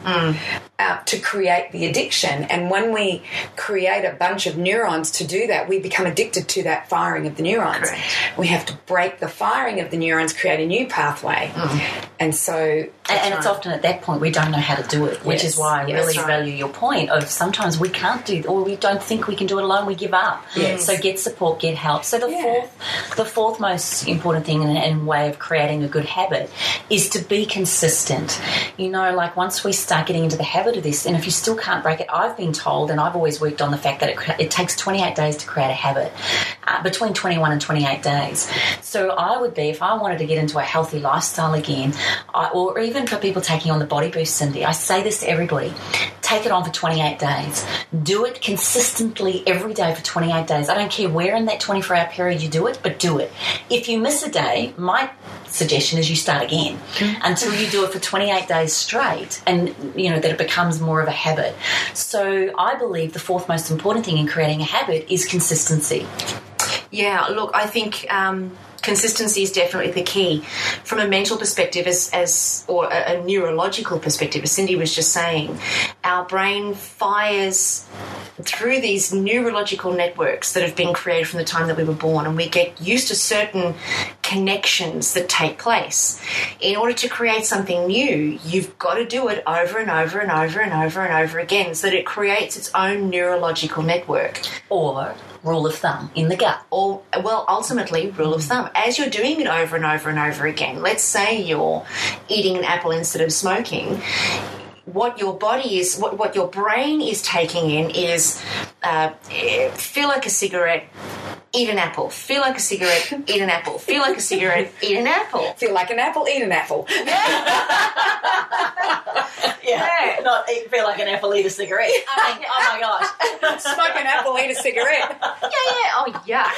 S4: uh, to create the addiction. And when we create a bunch of neurons to do that, we become addicted to that firing of the neurons.
S2: Correct.
S4: We have to break the firing of the neurons, create a new pathway, mm. and so
S3: And, and it's often at that point we don't know how to do it, which
S4: Yes.
S3: is why I
S2: Yes,
S3: really
S2: right.
S3: value your point of sometimes we can't do or we don't think we can do it alone. We give up.
S4: Yes.
S3: So get support, get help. So the
S4: Yeah.
S3: fourth, the fourth most important thing and, and way of creating a good habit is to be consistent. You know, like once we start getting into the habit of this, and if you still can't break it, I've been told, and I've always worked on the fact that it, it takes 28 days to create a habit. uh, between 21 and 28 days. So I would be, if I wanted to get into a healthy lifestyle again, I, or even for people taking on the body boost, Cyndi, I say this to everybody take it on for 28 days. Do it consistently every day for 28 days. I don't care where in that 24 hour period you do it, but do it. If you miss a day, my suggestion is you start again until you do it for 28 days straight and you know that it becomes more of a habit. So I believe the fourth most important thing in creating a habit is consistency.
S2: Yeah, look, I think um, consistency is definitely the key. From a mental perspective, as, as or a, a neurological perspective, as Cyndi was just saying, our brain fires through these neurological networks that have been created from the time that we were born, and we get used to certain connections that take place. In order to create something new, you've got to do it over and over and over and over and over again so that it creates its own neurological network.
S3: Or rule of thumb in the gut.
S2: Or, well, ultimately, rule of thumb. As you're doing it over and over and over again, let's say you're eating an apple instead of smoking, what your body is, what, what your brain is taking in is uh, feel like a cigarette, eat an apple. Feel like a cigarette, eat an apple. Feel like a cigarette, eat an apple.
S4: Feel like an apple, eat an apple.
S3: Yeah, not eat, feel like an apple, eat a cigarette. I mean, oh my gosh.
S4: Smoke an apple, eat a cigarette.
S2: Yeah, yeah. Oh, yeah.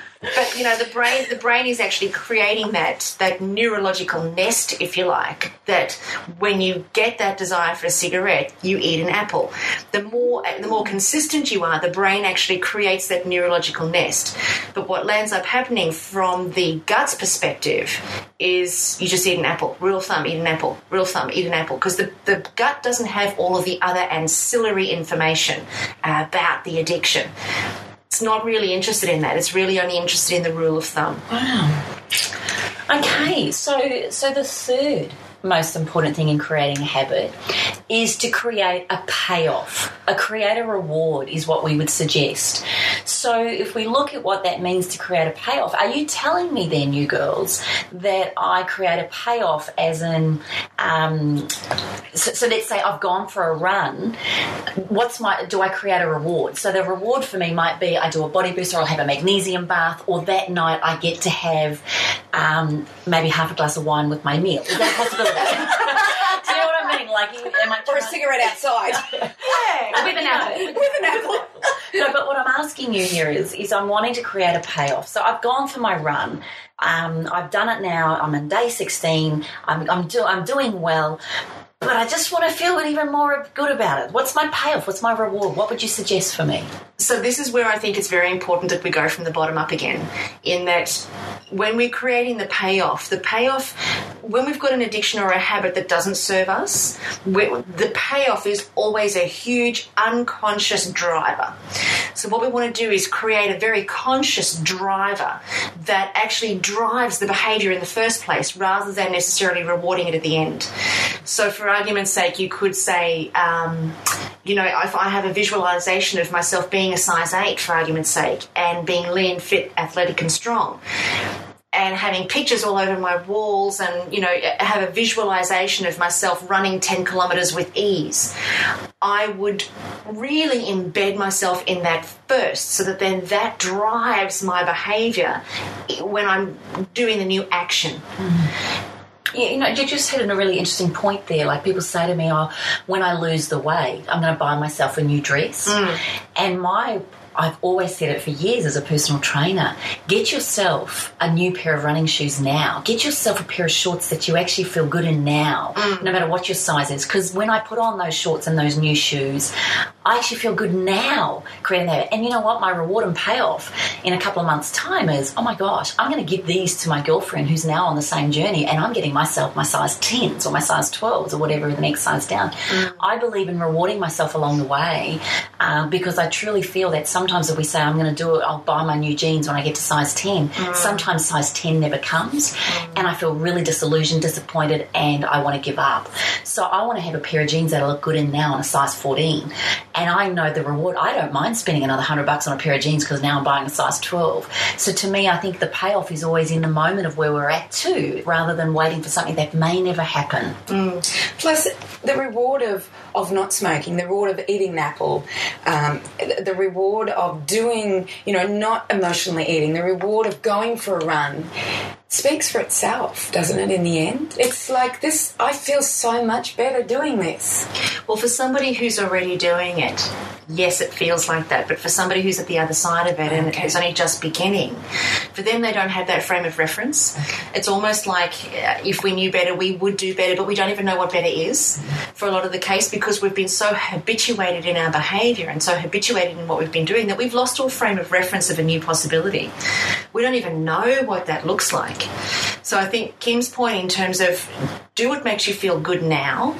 S2: but you know, the brain the brain is actually creating that that neurological nest, if you like, that when you get that desire for a cigarette, you eat an apple. The more the more consistent you are, the brain actually creates that neurological nest. But what lands up happening from the gut's perspective is you just eat an apple. Rule of thumb, eat an apple. Of thumb, eat an apple. Because the, the gut doesn't have all of the other ancillary information uh, about the addiction. It's not really interested in that. It's really only interested in the rule of thumb.
S3: Wow. Okay, so so the third most important thing in creating a habit is to create a payoff. A create a reward is what we would suggest. So if we look at what that means to create a payoff, are you telling me then, you girls, that I create a payoff as in, um, so, so let's say I've gone for a run. What's my? Do I create a reward? So the reward for me might be I do a body boost, or I'll have a magnesium bath, or that night I get to have um, maybe half a glass of wine with my meal. Is that a possibility? Do you know what I mean? Like, am I
S4: Or a cigarette outside.
S2: Yeah, with an apple.
S4: With an apple.
S3: No, but what I'm asking you here is, is I'm wanting to create a payoff. So I've gone for my run. Um, I've done it now. I'm on day 16. I'm, I'm, do, I'm doing well. But I just want to feel even more good about it. What's my payoff? What's my reward? What would you suggest for me?
S2: So this is where I think it's very important that we go from the bottom up again. In that, when we're creating the payoff, the payoff, when we've got an addiction or a habit that doesn't serve us, the payoff is always a huge unconscious driver. So what we want to do is create a very conscious driver that actually drives the behaviour in the first place, rather than necessarily rewarding it at the end. So, for argument's sake, you could say, um, you know, if I have a visualization of myself being a size 8, for argument's sake, and being lean, fit, athletic, and strong, and having pictures all over my walls, and, you know, have a visualization of myself running 10 kilometers with ease, I would really embed myself in that first so that then that drives my behavior when I'm doing the new action. Mm-hmm.
S3: Yeah, you know, you just hit on a really interesting point there. Like people say to me, "Oh, when I lose the weight, I'm going to buy myself a new dress." Mm. And my I've always said it for years as a personal trainer. Get yourself a new pair of running shoes now. Get yourself a pair of shorts that you actually feel good in now, no matter what your size is. Because when I put on those shorts and those new shoes, I actually feel good now creating that. And you know what? My reward and payoff in a couple of months' time is, oh my gosh, I'm going to give these to my girlfriend who's now on the same journey, and I'm getting myself my size 10s or my size 12s or whatever the next size down. I believe in rewarding myself along the way uh, because I truly feel that sometimes if we say I'm going to do it, I'll buy my new jeans when I get to size 10. Mm. Sometimes size 10 never comes, mm. and I feel really disillusioned, disappointed, and I want to give up. So I want to have a pair of jeans that I look good in now in a size 14. and I know the reward. I don't mind spending another hundred bucks on a pair of jeans because now I'm buying a size 12. So to me, I think the payoff is always in the moment of where we're at too, rather than waiting for something that may never happen. Mm.
S4: Plus, the reward of, of not smoking, the reward of eating an apple, um, the the reward of doing, you know, not emotionally eating, the reward of going for a run speaks for itself, doesn't it, in the end? It's like this, I feel so much better doing this.
S2: Well, for somebody who's already doing it, yes, it feels like that. But for somebody who's at the other side of it and
S4: Okay.
S2: who's only just beginning, for them, they don't have that frame of reference. It's almost like uh, if we knew better, we would do better, but we don't even know what better is for a lot of the case because we've been so habituated in our behaviour and so habituated in what we've been doing that we've lost all frame of reference of a new possibility. We don't even know what that looks like. So I think Kim's point in terms of do what makes you feel good now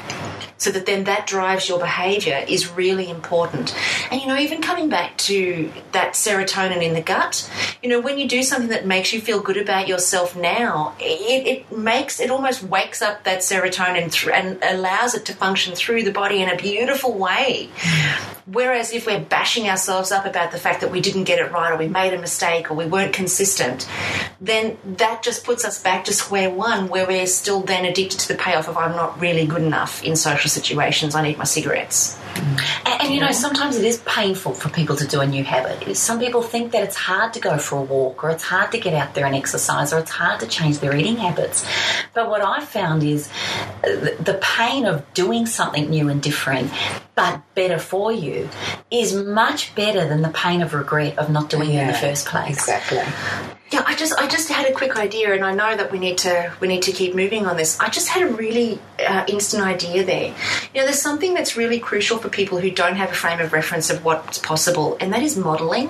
S2: so that then that drives your behavior is really important. And you know, even coming back to that serotonin in the gut, you know, when you do something that makes you feel good about yourself now, it, it makes it almost wakes up that serotonin thr and allows it to function through the body in a beautiful way. Whereas if we're bashing ourselves up about the fact that we didn't get it right or we made a mistake or we weren't consistent, then that just puts us back to square one where we're still then addicted to the payoff of I'm not really good enough in social situations, I need my cigarettes.
S3: And, and you know, sometimes it is painful for people to do a new habit. Some people think that it's hard to go for a walk, or it's hard to get out there and exercise, or it's hard to change their eating habits. But what I've found is uh, the, the pain of doing something new and different, but better for you, is much better than the pain of regret of not doing it in the first place.
S4: Exactly.
S2: Yeah, I just I just had a quick idea, and I know that we need to we need to keep moving on this. I just had a really uh, instant idea there. You know, there's something that's really crucial for people who don't have a frame of reference of what's possible, and that is modelling.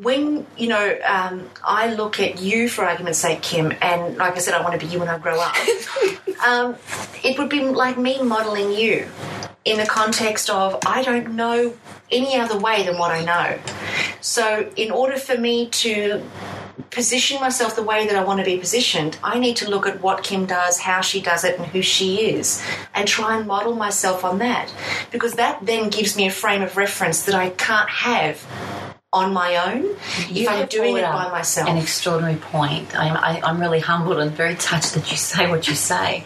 S2: When you know, um, I look at you for argument's sake, Kim, and like I said, I want to be you when I grow up. um, it would be like me modelling you in the context of I don't know any other way than what I know. So, in order for me to position myself the way that I want to be positioned, I need to look at what Kim does, how she does it, and who she is, and try and model myself on that. Because that then gives me a frame of reference that I can't have on my own if I'm doing it by myself.
S3: An extraordinary point. I'm, I, I'm really humbled and very touched that you say what you say.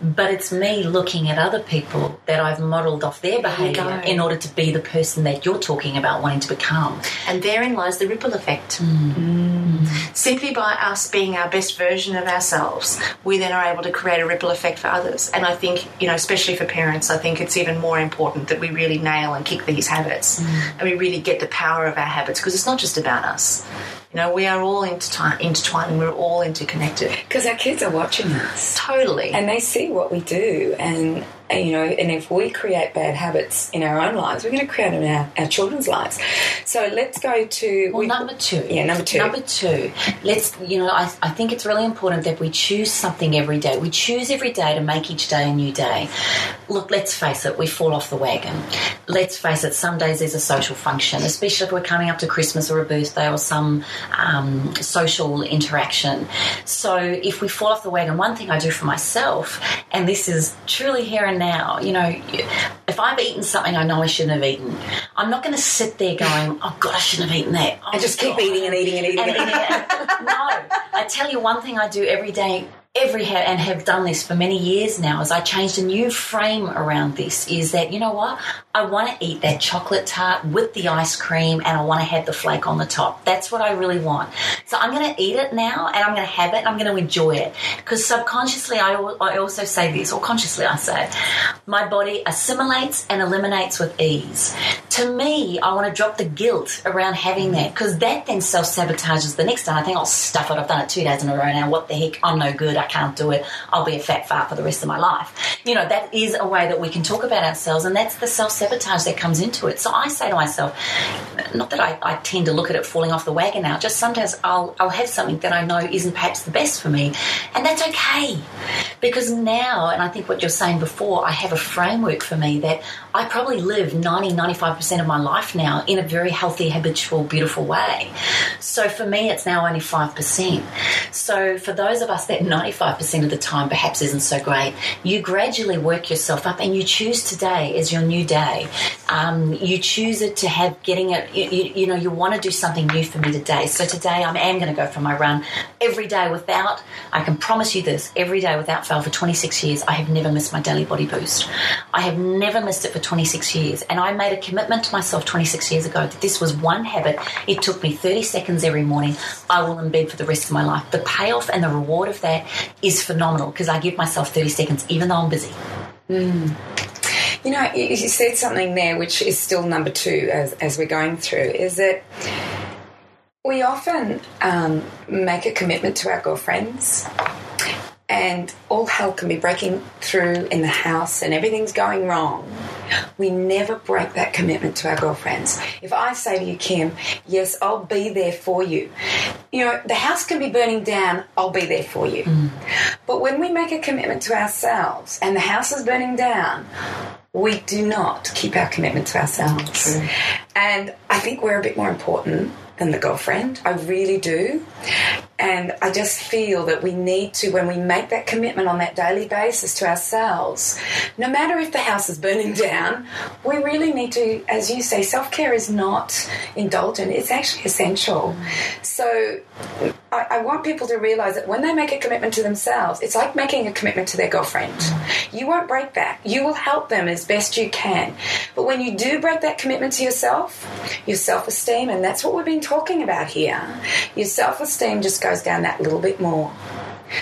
S3: but it's me looking at other people that I've modelled off their behaviour in order to be the person that you're talking about wanting to become.
S2: And therein lies the ripple effect. Mm. Mm. Simply by us being our best version of ourselves, we then are able to create a ripple effect for others. And I think, you know, especially for parents, I think it's even more important that we really nail and kick these habits mm. and we really get the power of our habits because it's not just about us. You know, we are all intertwined, intertwined and we're all interconnected.
S4: Because our kids are watching us.
S2: Totally.
S4: and they see what we do and and, you know and if we create bad habits in our own lives we're going to create them in our, our children's lives so let's go to
S3: Well,
S4: we-
S3: number two.
S4: yeah number two
S3: Number two, let's, you know, I, I think it's really important that we choose something every day. We choose every day to make each day a new day. Look, let's face it, we fall off the wagon. Let's face it, some days there's a social function, especially if we're coming up to Christmas or a birthday or some um, social interaction. So if we fall off the wagon, one thing I do for myself, and this is truly here and now, you know, if I've eaten something I know I shouldn't have eaten, I'm not going to sit there going, oh God, I shouldn't have eaten that. Oh,
S4: and just keep eating and eating and eating
S3: And eating it. no, I tell you one thing I do every day, every ha- and have done this for many years now. Is I changed a new frame around this. Is that you know what? I want to eat that chocolate tart with the ice cream, and I want to have the flake on the top. That's what I really want. So I'm going to eat it now, and I'm going to have it. and I'm going to enjoy it because subconsciously, I, I also say this, or consciously, I say, my body assimilates and eliminates with ease. To me, I want to drop the guilt around having that because that then self sabotages the next day. I think I'll stuff it. I've done it two days in a row now. What the heck? I'm no good. I can't do it. I'll be a fat fart for the rest of my life. You know, that is a way that we can talk about ourselves, and that's the self sabotage that comes into it. So I say to myself, not that I, I tend to look at it falling off the wagon now, just sometimes I'll, I'll have something that I know isn't perhaps the best for me, and that's okay. Because now, and I think what you're saying before, I have a framework for me that I probably live 90, 95% of my life now in a very healthy, habitual, beautiful way. So for me, it's now only 5%. So for those of us that 95% of the time perhaps isn't so great, you gradually work yourself up and you choose today as your new day Um, you choose it to have getting it. You, you, you know, you want to do something new for me today. So today, I am going to go for my run every day without. I can promise you this: every day without fail for 26 years, I have never missed my daily body boost. I have never missed it for 26 years, and I made a commitment to myself 26 years ago that this was one habit. It took me 30 seconds every morning. I will embed for the rest of my life. The payoff and the reward of that is phenomenal because I give myself 30 seconds, even though I'm busy. Mm.
S4: You know, you you said something there which is still number two as, as we're going through is that we often um, make a commitment to our girlfriends and all hell can be breaking through in the house and everything's going wrong. We never break that commitment to our girlfriends. If I say to you, Kim, yes, I'll be there for you, you know, the house can be burning down, I'll be there for you. But when we make a commitment to ourselves and the house is burning down, we do not keep our commitment to ourselves. And I think we're a bit more important than the girlfriend. I really do. And I just feel that we need to, when we make that commitment on that daily basis to ourselves, no matter if the house is burning down, we really need to, as you say, self care is not indulgent, it's actually essential. So I, I want people to realize that when they make a commitment to themselves, it's like making a commitment to their girlfriend. You won't break that. You will help them as best you can. But when you do break that commitment to yourself, your self esteem, and that's what we've been talking about here, your self esteem just goes down that little bit more.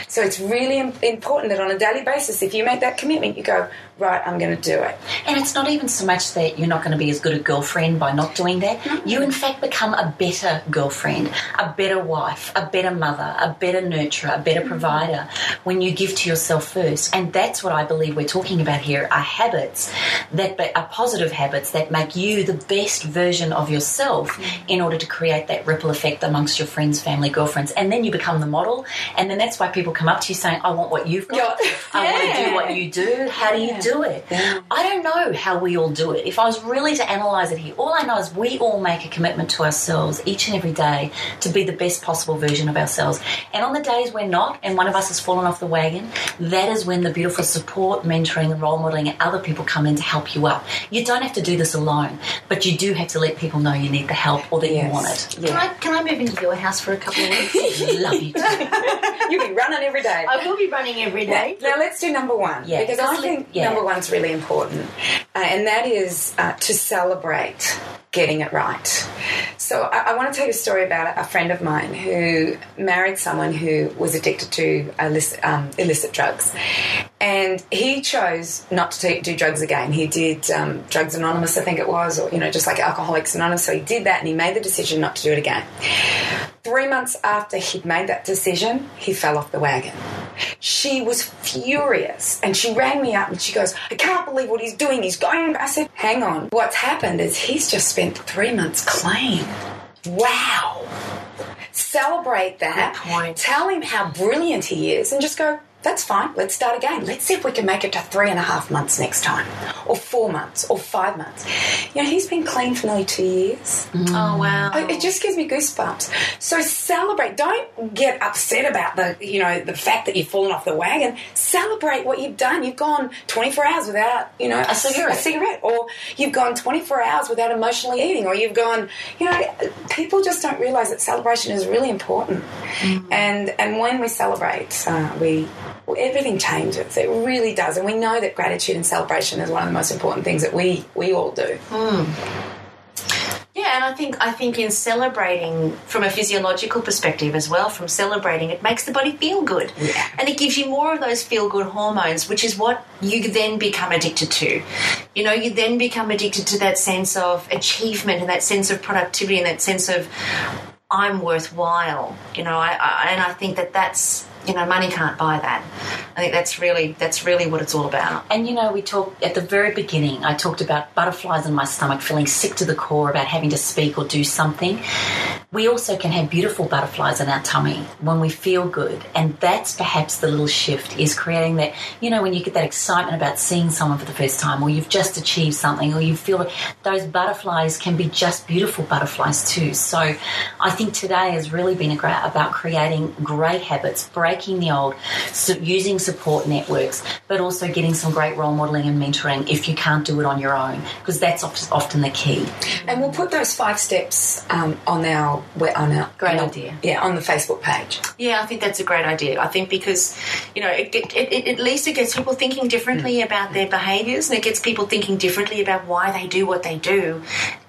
S4: So it's really important that on a daily basis, if you make that commitment, you go, right, I'm going to do it.
S3: And it's not even so much that you're not going to be as good a girlfriend by not doing that. You, in fact, become a better girlfriend, a better wife, a better mother, a better nurturer, a better mm-hmm. provider when you give to yourself first. And that's what I believe we're talking about here are habits that be- are positive habits that make you the best version of yourself mm-hmm. in order to create that ripple effect amongst your friends, family, girlfriends. And then you become the model. And then that's why people come up to you saying, I want what you've got.
S4: Yeah.
S3: I want to do what you do. How do you do it? I don't know how we all do it. If I was really to analyse it here, all I know is we all make a commitment to ourselves each and every day to be the best possible version of ourselves. And on the days we're not, and one of us has fallen off the wagon, that is when the beautiful support, mentoring, and role modelling and other people come in to help you up. You don't have to do this alone, but you do have to let people know you need the help or that
S4: Yes.
S3: you want it.
S2: Can I, can I move into your house for a couple of weeks?
S3: Love you too.
S4: You'll be running every day.
S2: I will be running every day.
S4: Now let's do number one
S3: Yeah,
S4: because I
S3: because
S4: think
S3: yeah.
S4: Number one's really important, uh, and that is uh, to celebrate getting it right. So I, I want to tell you a story about a friend of mine who married someone who was addicted to illicit, um, illicit drugs, and he chose not to do drugs again. He did um, Drugs Anonymous, I think it was, or you know, just like Alcoholics Anonymous. So he did that, and he made the decision not to do it again. Three months after he'd made that decision, he fell off the wagon. She was furious and she rang me up and she goes, I can't believe what he's doing. He's going. I said, Hang on. What's happened is he's just spent three months clean. Wow. Celebrate that. Tell him how brilliant he is and just go, that's fine. Let's start again. Let's see if we can make it to three and a half months next time, or four months, or five months. You know, he's been clean for nearly two years.
S2: Oh, wow.
S4: It just gives me goosebumps. So celebrate. Don't get upset about the you know the fact that you've fallen off the wagon. Celebrate what you've done. You've gone 24 hours without you know a,
S3: cigarette.
S4: a cigarette, or you've gone 24 hours without emotionally eating, or you've gone. You know, people just don't realize that celebration is really important. And and when we celebrate, uh, we everything changes. It really does, and we know that gratitude and celebration is one of the most important things that we we all do. Hmm.
S2: Yeah, and I think I think in celebrating from a physiological perspective as well, from celebrating, it makes the body feel good,
S4: Yeah.
S2: and it gives you more of those feel good hormones, which is what you then become addicted to. You know, you then become addicted to that sense of achievement and that sense of productivity and that sense of I'm worthwhile. You know, I, I and I think that that's you know money can't buy that. I think that's really that's really what it's all about.
S3: And you know, we talked at the very beginning, I talked about butterflies in my stomach, feeling sick to the core about having to speak or do something. We also can have beautiful butterflies in our tummy when we feel good. And that's perhaps the little shift is creating that, you know, when you get that excitement about seeing someone for the first time or you've just achieved something or you feel those butterflies can be just beautiful butterflies too. So I think today has really been gra- about creating great habits, break breaking the old, so using support networks, but also getting some great role modeling and mentoring if you can't do it on your own, because that's often the key.
S4: And we'll put those five steps um, on our on our
S3: great
S4: on
S3: idea.
S4: Yeah, on the Facebook page.
S2: Yeah, I think that's a great idea. I think because you know, it, it, it, at least it gets people thinking differently mm. about their behaviours, and it gets people thinking differently about why they do what they do,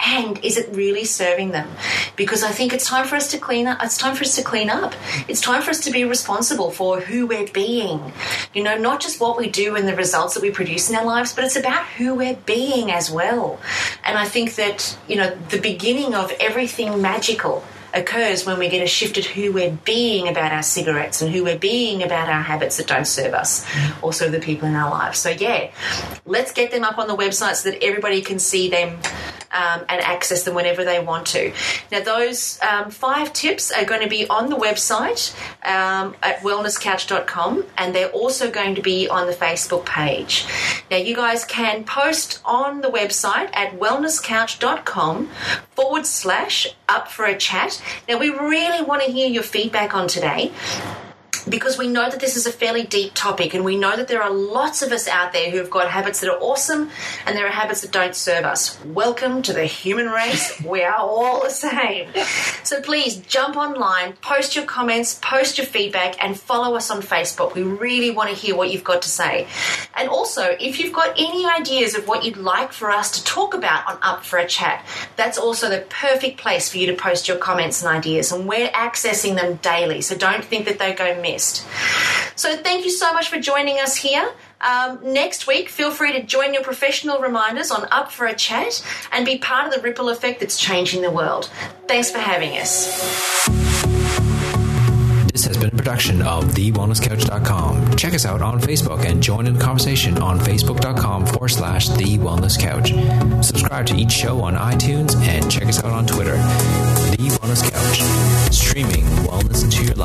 S2: and is it really serving them? Because I think it's time for us to clean up. It's time for us to clean up. It's time for us to be responsible for who we're being. You know, not just what we do and the results that we produce in our lives, but it's about who we're being as well. And I think that you know, the beginning of everything magical occurs when we get a shift at who we're being about our cigarettes and who we're being about our habits that don't serve us serve the people in our lives. So, yeah, let's get them up on the website so that everybody can see them um, and access them whenever they want to. Now, those um, five tips are going to be on the website um, at wellnesscouch.com and they're also going to be on the Facebook page. Now, you guys can post on the website at wellnesscouch.com forward slash up for a chat. Now, we really want to hear your feedback on today because we know that this is a fairly deep topic and we know that there are lots of us out there who have got habits that are awesome and there are habits that don't serve us. Welcome to the human race. we are all the same. So please jump online, post your comments, post your feedback, and follow us on Facebook. We really want to hear what you've got to say. And also, if you've got any ideas of what you'd like for us to talk about on Up for a Chat, that's also the perfect place for you to post your comments and ideas. And we're accessing them daily, so don't think that they go missing So thank you so much for joining us here. Um, next week, feel free to join your professional reminders on Up for a Chat and be part of the ripple effect that's changing the world. Thanks for having us.
S1: This has been a production of TheWellnessCouch.com. Check us out on Facebook and join in the conversation on Facebook.com forward slash The Wellness Couch. Subscribe to each show on iTunes and check us out on Twitter. The Wellness Couch, streaming wellness into your